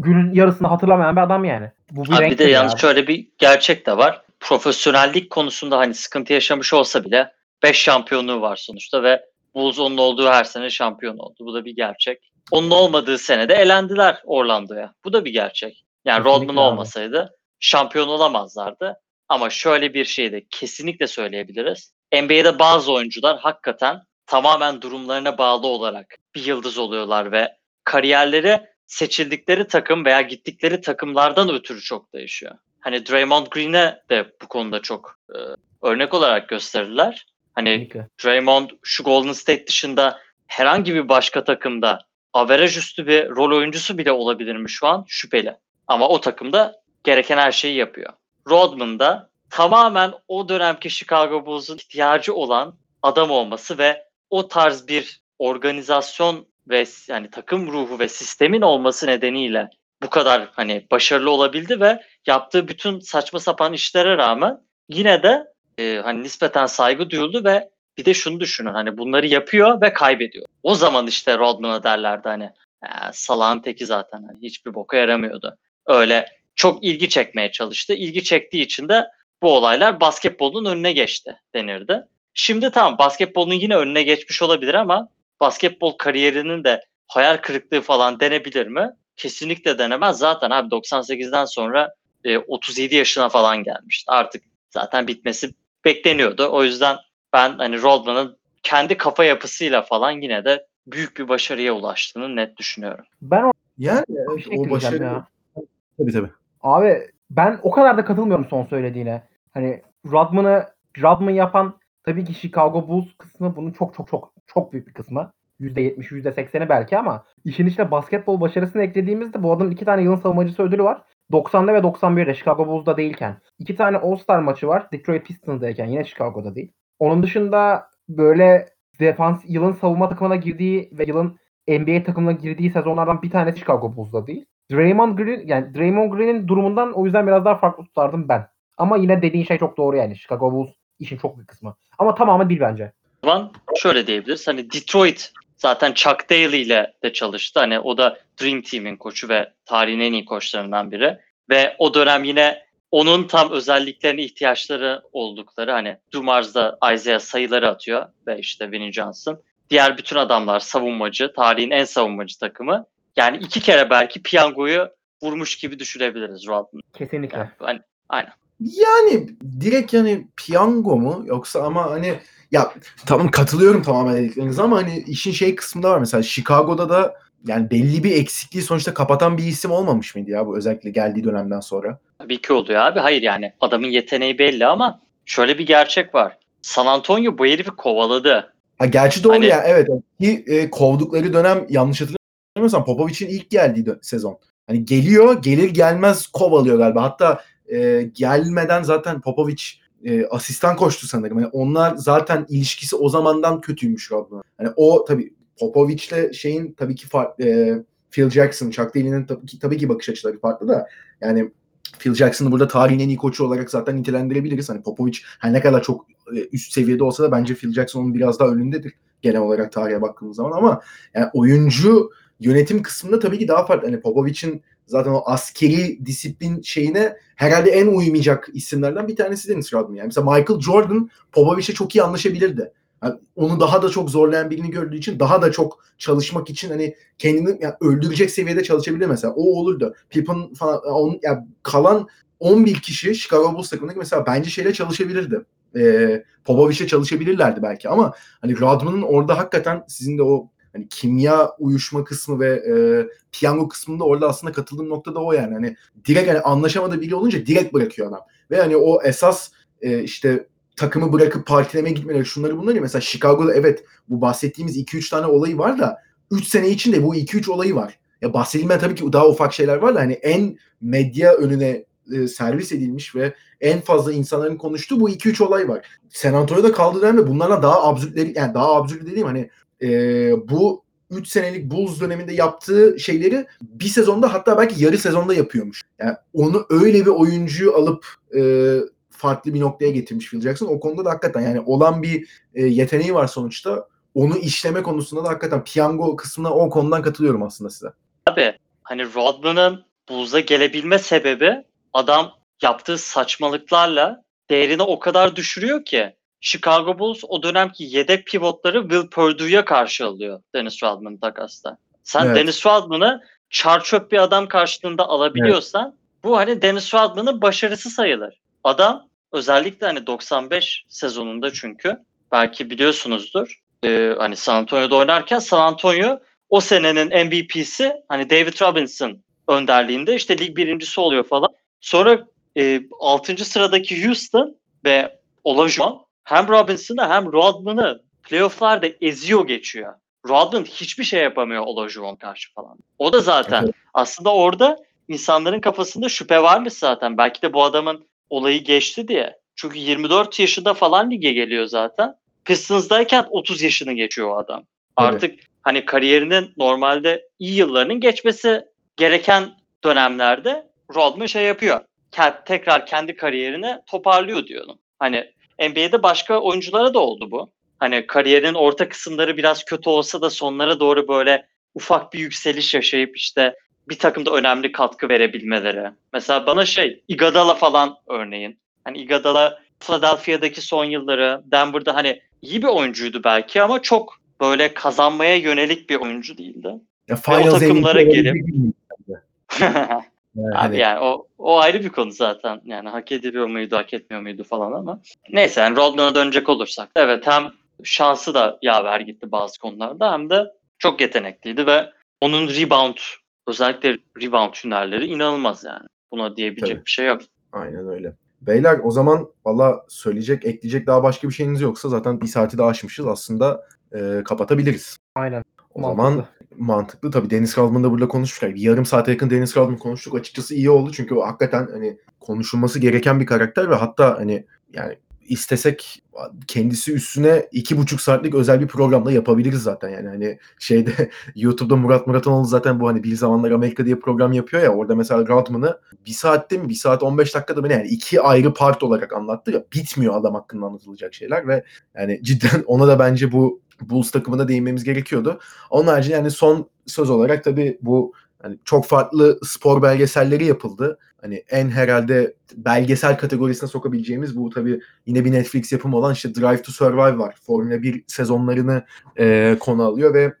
günün yarısını hatırlamayan bir adam yani. Bu bir Abi bir de ya. yalnız şöyle bir gerçek de var. Profesyonellik konusunda hani sıkıntı yaşamış olsa bile 5 şampiyonluğu var sonuçta ve Bulls onun olduğu her sene şampiyon oldu. Bu da bir gerçek. Onun olmadığı senede elendiler Orlando'ya. Bu da bir gerçek. Yani Kesinlikle Rodman abi. olmasaydı şampiyon olamazlardı. Ama şöyle bir şey de kesinlikle söyleyebiliriz. NBA'de bazı oyuncular hakikaten tamamen durumlarına bağlı olarak bir yıldız oluyorlar ve kariyerleri seçildikleri takım veya gittikleri takımlardan ötürü çok değişiyor. Hani Draymond Green'e de bu konuda çok e, örnek olarak gösterirler. Hani. Draymond şu Golden State dışında herhangi bir başka takımda averaj üstü bir rol oyuncusu bile olabilir mi şu an? Şüpheli. Ama o takımda gereken her şeyi yapıyor. Rodman da tamamen o dönemki Chicago Bulls'un ihtiyacı olan adam olması ve o tarz bir organizasyon ve yani takım ruhu ve sistemin olması nedeniyle bu kadar hani başarılı olabildi ve yaptığı bütün saçma sapan işlere rağmen yine de e, hani nispeten saygı duyuldu ve bir de şunu düşünün hani bunları yapıyor ve kaybediyor. O zaman işte Rodman'a derlerdi hani "Ee, salağın teki zaten hani hiçbir boka yaramıyordu. Öyle çok ilgi çekmeye çalıştı. İlgi çektiği için de bu olaylar basketbolun önüne geçti denirdi. Şimdi tamam basketbolun yine önüne geçmiş olabilir ama basketbol kariyerinin de hayal kırıklığı falan denebilir mi? Kesinlikle denemez. Zaten abi 98'den sonra e, 37 yaşına falan gelmişti. Artık zaten bitmesi bekleniyordu. O yüzden ben hani Rodman'ın kendi kafa yapısıyla falan yine de büyük bir başarıya ulaştığını net düşünüyorum. Ben o Yani bir şey o başarı ya. tabii tabii. Abi ben o kadar da katılmıyorum son söylediğine. Hani Rodman'ı Rodman yapan tabii ki Chicago Bulls kısmı bunun çok çok çok çok büyük bir kısmı. %70, %80'i belki ama işin içine basketbol başarısını eklediğimizde bu adamın iki tane yılın savunmacısı ödülü var. 90'da ve 91'de Chicago Bulls'da değilken. iki tane All-Star maçı var. Detroit Pistons'dayken yine Chicago'da değil. Onun dışında böyle defans yılın savunma takımına girdiği ve yılın NBA takımına girdiği sezonlardan bir tanesi Chicago Bulls'da değil. Draymond Green yani Draymond Green'in durumundan o yüzden biraz daha farklı tutardım ben. Ama yine dediğin şey çok doğru yani. Chicago Bulls işin çok büyük kısmı. Ama tamamı değil bence. Zaman şöyle diyebiliriz. Hani Detroit zaten Chuck Daly ile de çalıştı. Hani o da Dream Team'in koçu ve tarihin en iyi koçlarından biri. Ve o dönem yine onun tam özelliklerine ihtiyaçları oldukları hani Dumars'da Isaiah sayıları atıyor ve işte Vinnie Johnson. Diğer bütün adamlar savunmacı, tarihin en savunmacı takımı. Yani iki kere belki piyangoyu vurmuş gibi düşünebiliriz Rodman. Kesinlikle. Yani, hani, aynen. Yani direkt yani piyango mu yoksa ama hani ya tamam katılıyorum tamamen dediklerinize ama hani işin şey kısmında var mesela Chicago'da da yani belli bir eksikliği sonuçta kapatan bir isim olmamış mıydı ya bu özellikle geldiği dönemden sonra? Tabii ki oluyor abi. Hayır yani adamın yeteneği belli ama şöyle bir gerçek var. San Antonio bu herifi kovaladı. Ha gerçi doğru Hani- ya evet ki e, kovdukları dönem yanlış hatırlamıyorsam Popovic'in ilk geldiği sezon. Hani geliyor gelir gelmez kovalıyor galiba. Hatta e, gelmeden zaten Popovic e, asistan koştu sanırım. Yani onlar zaten ilişkisi o zamandan kötüymüş Rodman'ın. Hani o tabii Popovic'le şeyin tabii ki farklı e, Phil Jackson, Chuck Daly'nin tabii ki, tabii ki bakış açıları farklı da yani Phil Jackson'ı burada tarihin en iyi koçu olarak zaten nitelendirebiliriz. Hani Popovic her ne kadar çok e, üst seviyede olsa da bence Phil Jackson onun biraz daha önündedir genel olarak tarihe baktığımız zaman ama yani oyuncu yönetim kısmında tabii ki daha farklı. Hani Popovic'in zaten o askeri disiplin şeyine herhalde en uymayacak isimlerden bir tanesi Dennis Rodman. Yani mesela Michael Jordan Popovic'e çok iyi anlaşabilirdi. Yani onu daha da çok zorlayan birini gördüğü için daha da çok çalışmak için hani kendini yani öldürecek seviyede çalışabilir mesela. O olurdu. Pippen falan on, yani kalan 11 kişi Chicago Bulls takımındaki mesela bence şeyle çalışabilirdi. Ee, Popovic'e çalışabilirlerdi belki ama hani Rodman'ın orada hakikaten sizin de o hani kimya uyuşma kısmı ve e, piyango kısmında orada aslında katıldığım nokta da o yani. Hani direkt hani anlaşamadığı biri olunca direkt bırakıyor adam. Ve hani o esas e, işte takımı bırakıp partilemeye gitmeleri şunları bunları mesela Chicago'da evet bu bahsettiğimiz 2-3 tane olayı var da 3 sene içinde bu 2-3 olayı var. Ya bahsedilmeyen tabii ki daha ufak şeyler var da hani en medya önüne e, servis edilmiş ve en fazla insanların konuştuğu bu 2-3 olay var. San Antonio'da kaldığı dönemde bunlarla daha absürtleri yani daha absürt dediğim hani e, bu 3 senelik Bulls döneminde yaptığı şeyleri bir sezonda hatta belki yarı sezonda yapıyormuş. Yani onu öyle bir oyuncuyu alıp e, farklı bir noktaya getirmiş Phil Jackson. O konuda da hakikaten yani olan bir e, yeteneği var sonuçta. Onu işleme konusunda da hakikaten piyango kısmına o konudan katılıyorum aslında size. Abi hani Rodman'ın Bulls'a gelebilme sebebi adam yaptığı saçmalıklarla değerini o kadar düşürüyor ki Chicago Bulls o dönemki yedek pivotları Will Purdue'ya karşı alıyor Dennis Rodman takasta. Sen Evet. Dennis Rodman'ı çar çöp bir adam karşılığında alabiliyorsan bu hani Dennis Rodman'ın başarısı sayılır. Adam özellikle hani 95 sezonunda çünkü belki biliyorsunuzdur e, hani San Antonio'da oynarken San Antonio o senenin MVP'si hani David Robinson önderliğinde işte lig birincisi oluyor falan. Sonra e, 6. sıradaki Houston ve Olajuwon hem Robinson'ı hem Rodman'ı playoff'larda eziyor geçiyor. Rodman hiçbir şey yapamıyor Olajuwon karşı falan. O da zaten Evet. aslında orada insanların kafasında şüphe varmış zaten. Belki de bu adamın olayı geçti diye. Çünkü 24 yaşında falan lige geliyor zaten. Pistons'dayken 30 yaşını geçiyor o adam. Artık hani kariyerinin normalde iyi yıllarının geçmesi gereken dönemlerde Rodman şey yapıyor. Tekrar kendi kariyerini toparlıyor diyorum. Hani NBA'de başka oyunculara da oldu bu. Hani kariyerin orta kısımları biraz kötü olsa da sonlara doğru böyle ufak bir yükseliş yaşayıp işte bir takımda önemli katkı verebilmeleri. Mesela bana şey Iguodala falan örneğin. Hani Iguodala Philadelphia'daki son yılları Denver'da hani iyi bir oyuncuydu belki ama çok böyle kazanmaya yönelik bir oyuncu değildi. Ya o takımlara gelip-. Yani Abi yani o, o ayrı bir konu zaten. Yani hak ediliyor muydu, hak etmiyor muydu falan ama. Neyse yani Rodman'a dönecek olursak. Evet hem şansı da yaver gitti bazı konularda hem de çok yetenekliydi ve onun rebound özellikle rebound hünerleri inanılmaz yani. Buna diyebilecek Tabii. bir şey yok. Aynen öyle. Beyler o zaman valla söyleyecek, ekleyecek daha başka bir şeyiniz yoksa zaten bir saati de aşmışız. Aslında e, kapatabiliriz. Aynen. O Mantıklı. zaman mantıklı. Tabii Deniz Rodman'ı da burada konuşmuşken bir yarım saate yakın Deniz Rodman konuştuk. Açıkçası iyi oldu çünkü o hakikaten hani konuşulması gereken bir karakter ve hatta hani yani istesek kendisi üstüne iki buçuk saatlik özel bir programda yapabiliriz zaten yani hani şeyde YouTube'da Murat Muratanoğlu zaten bu hani bir zamanlar Amerika diye program yapıyor ya orada mesela Rodman'ı bir saatte mi bir saat 15 dakikada mı ne yani iki ayrı part olarak anlattı ya bitmiyor adam hakkında anlatılacak şeyler ve yani cidden ona da bence bu Bulls takımına değinmemiz gerekiyordu. Onun haricinde yani son söz olarak tabii bu hani çok farklı spor belgeselleri yapıldı. Hani en herhalde belgesel kategorisine sokabileceğimiz bu tabii yine bir Netflix yapımı olan işte Drive to Survive var. Formula 1 sezonlarını e, konu alıyor ve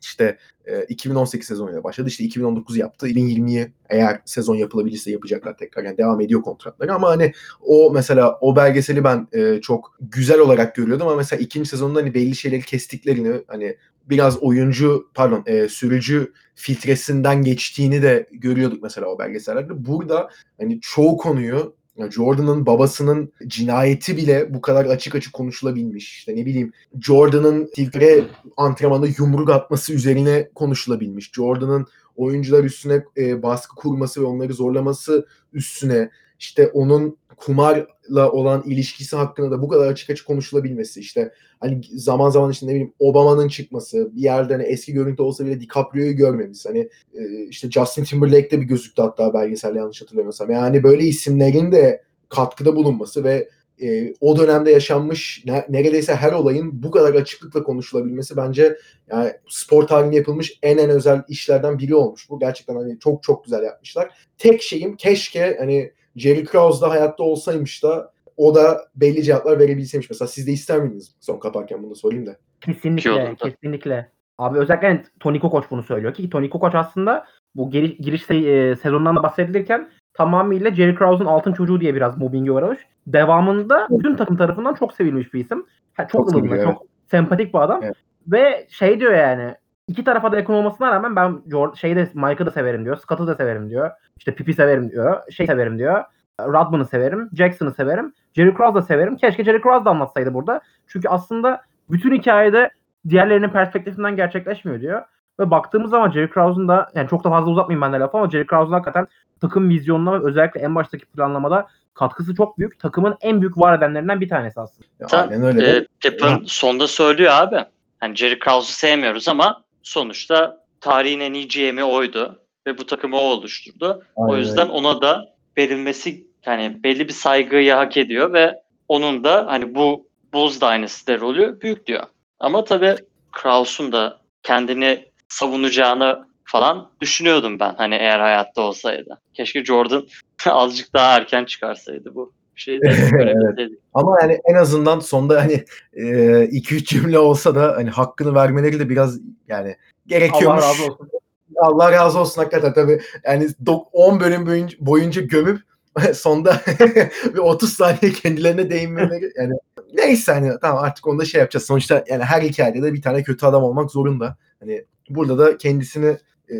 işte e, 2018 sezonuyla başladı. İşte 2019 yaptı. 2020'yi eğer sezon yapılabilirse yapacaklar tekrar. Yani devam ediyor kontratları ama hani o mesela o belgeseli ben e, çok güzel olarak görüyordum ama mesela ikinci sezonda hani belli şeyleri kestiklerini hani biraz oyuncu pardon e, sürücü filtresinden geçtiğini de görüyorduk mesela o belgesellerde. Burada hani çoğu konuyu Jordan'ın babasının cinayeti bile bu kadar açık açık konuşulabilmiş. İşte ne bileyim Jordan'ın filtre antrenmanda yumruk atması üzerine konuşulabilmiş. Jordan'ın oyuncular üstüne e, baskı kurması ve onları zorlaması üstüne işte onun kumarla olan ilişkisi hakkında da bu kadar açık açık konuşulabilmesi işte hani zaman zaman işte ne bileyim Obama'nın çıkması bir yerde hani eski görüntü olsa bile DiCaprio'yu görmemiz hani e, işte Justin Timberlake de bir gözüktü hatta belgeselde yanlış hatırlamıyorsam yani böyle isimlerin de katkıda bulunması ve e, o dönemde yaşanmış ne, neredeyse her olayın bu kadar açıklıkla konuşulabilmesi bence yani spor tarihinde yapılmış en en özel işlerden biri olmuş. Bu gerçekten hani çok çok güzel yapmışlar. Tek şeyim keşke hani Jerry Krause da hayatta olsaymış da o da belli cevaplar verebilseymiş. Mesela siz de ister miydiniz? Son kaparken bunu sorayım da. Kesinlikle, kesinlikle. Abi özellikle hani Tony Kukoc bunu söylüyor ki Tony Kukoc aslında bu geri, giriş se- e, sezonundan da bahsedilirken tamamıyla Jerry Krause'un altın çocuğu diye biraz mobbinge uğramış. Devamında bütün takım tarafından çok sevilmiş bir isim. Ha, çok Çok ılımlı, çok sempatik bir adam. Evet. Ve şey diyor yani iki tarafa da yakın olmasına rağmen ben George, şeyi de Mike'ı da severim diyor. Scott'ı da severim diyor. İşte Pipi severim diyor. Şey severim diyor. Rodman'ı severim. Jackson'ı severim. Jerry Krause da severim. Keşke Jerry Krause da anlatsaydı burada. Çünkü aslında bütün hikayede diğerlerinin perspektifinden gerçekleşmiyor diyor. Ve baktığımız zaman Jerry Krause'un da yani çok da fazla uzatmayayım ben de lafı ama Jerry Krause'un hakikaten takım vizyonuna ve özellikle en baştaki planlamada katkısı çok büyük. Takımın en büyük var edenlerinden bir tanesi aslında. Ya, aynen öyle. E, Pippen sonda söylüyor abi. Hani Jerry Krause'u sevmiyoruz ama sonuçta tarihin en iyi GM'i oydu. Ve bu takımı o oluşturdu. o Aynen yüzden öyle. ona da verilmesi yani belli bir saygıyı hak ediyor ve onun da hani bu Bulls Dynasty'de rolü büyük diyor. Ama tabii Krause'un da kendini savunacağını falan düşünüyordum ben hani eğer hayatta olsaydı. Keşke Jordan azıcık daha erken çıkarsaydı bu de görebilseydik. Ama yani en azından sonda hani 2-3 cümle olsa da hani hakkını vermeleri de biraz yani gerekiyormuş. Allah razı olsun. Allah razı olsun hakikaten tabii. Yani dok- 10 bölüm boyunca, boyunca gömüp sonda bir 30 saniye kendilerine değinmeleri yani neyse hani tamam artık onu da şey yapacağız. Sonuçta yani her hikayede de bir tane kötü adam olmak zorunda. Hani burada da kendisini e,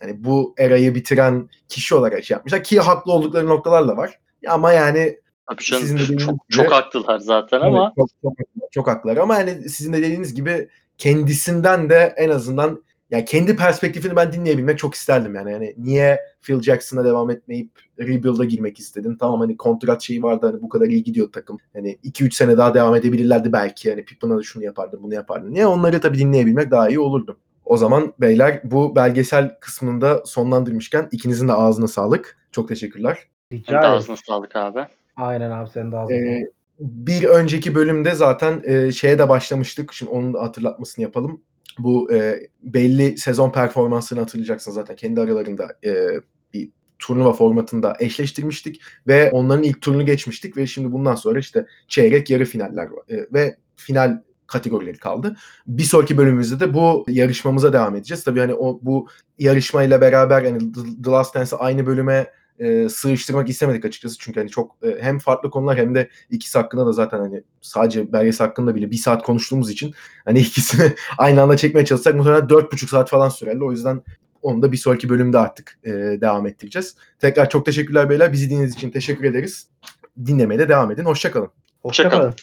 hani bu erayı bitiren kişi olarak şey yapmışlar ki haklı oldukları noktalar da var. Ama yani Tabii canım, Sizin de dediğiniz çok, gibi- çok haklılar zaten ama Evet, çok, çok, çok haklılar ama yani sizin de dediğiniz gibi kendisinden de en azından yani kendi perspektifini ben dinleyebilmek çok isterdim yani. yani niye Phil Jackson'a devam etmeyip rebuild'a girmek istedin? Tamam hani kontrat şeyi vardı hani bu kadar iyi gidiyor takım. Hani 2-3 sene daha devam edebilirlerdi belki. Hani Pippen'a da şunu yapardın bunu yapardın. Niye? Onları tabii dinleyebilmek daha iyi olurdu. O zaman beyler bu belgesel kısmında sonlandırmışken ikinizin de ağzına sağlık. Çok teşekkürler. Rica ederim. ağzına sağlık abi. Aynen abi de ağzına. Ee, bir önceki bölümde zaten e, şeye de başlamıştık. Şimdi onun da hatırlatmasını yapalım. Bu e, belli sezon performansını hatırlayacaksınız zaten. Kendi aralarında e, bir turnuva formatında eşleştirmiştik ve onların ilk turunu geçmiştik ve şimdi bundan sonra işte çeyrek yarı finaller var. E, ve final kategorileri kaldı. Bir sonraki bölümümüzde de bu yarışmamıza devam edeceğiz. Tabii hani o bu yarışmayla beraber The- The Last Dance'ı aynı bölüme e, sığıştırmak istemedik açıkçası. Çünkü hani çok e, hem farklı konular hem de ikisi hakkında da zaten hani sadece belgesel hakkında bile bir saat konuştuğumuz için hani ikisini aynı anda çekmeye çalışsak muhtemelen dört buçuk saat falan sürerdi. O yüzden onu da bir sonraki bölümde artık e, devam ettireceğiz. Tekrar çok teşekkürler beyler. Bizi dinlediğiniz için teşekkür ederiz. Dinlemeye de devam edin. Hoşçakalın. Hoşçakalın.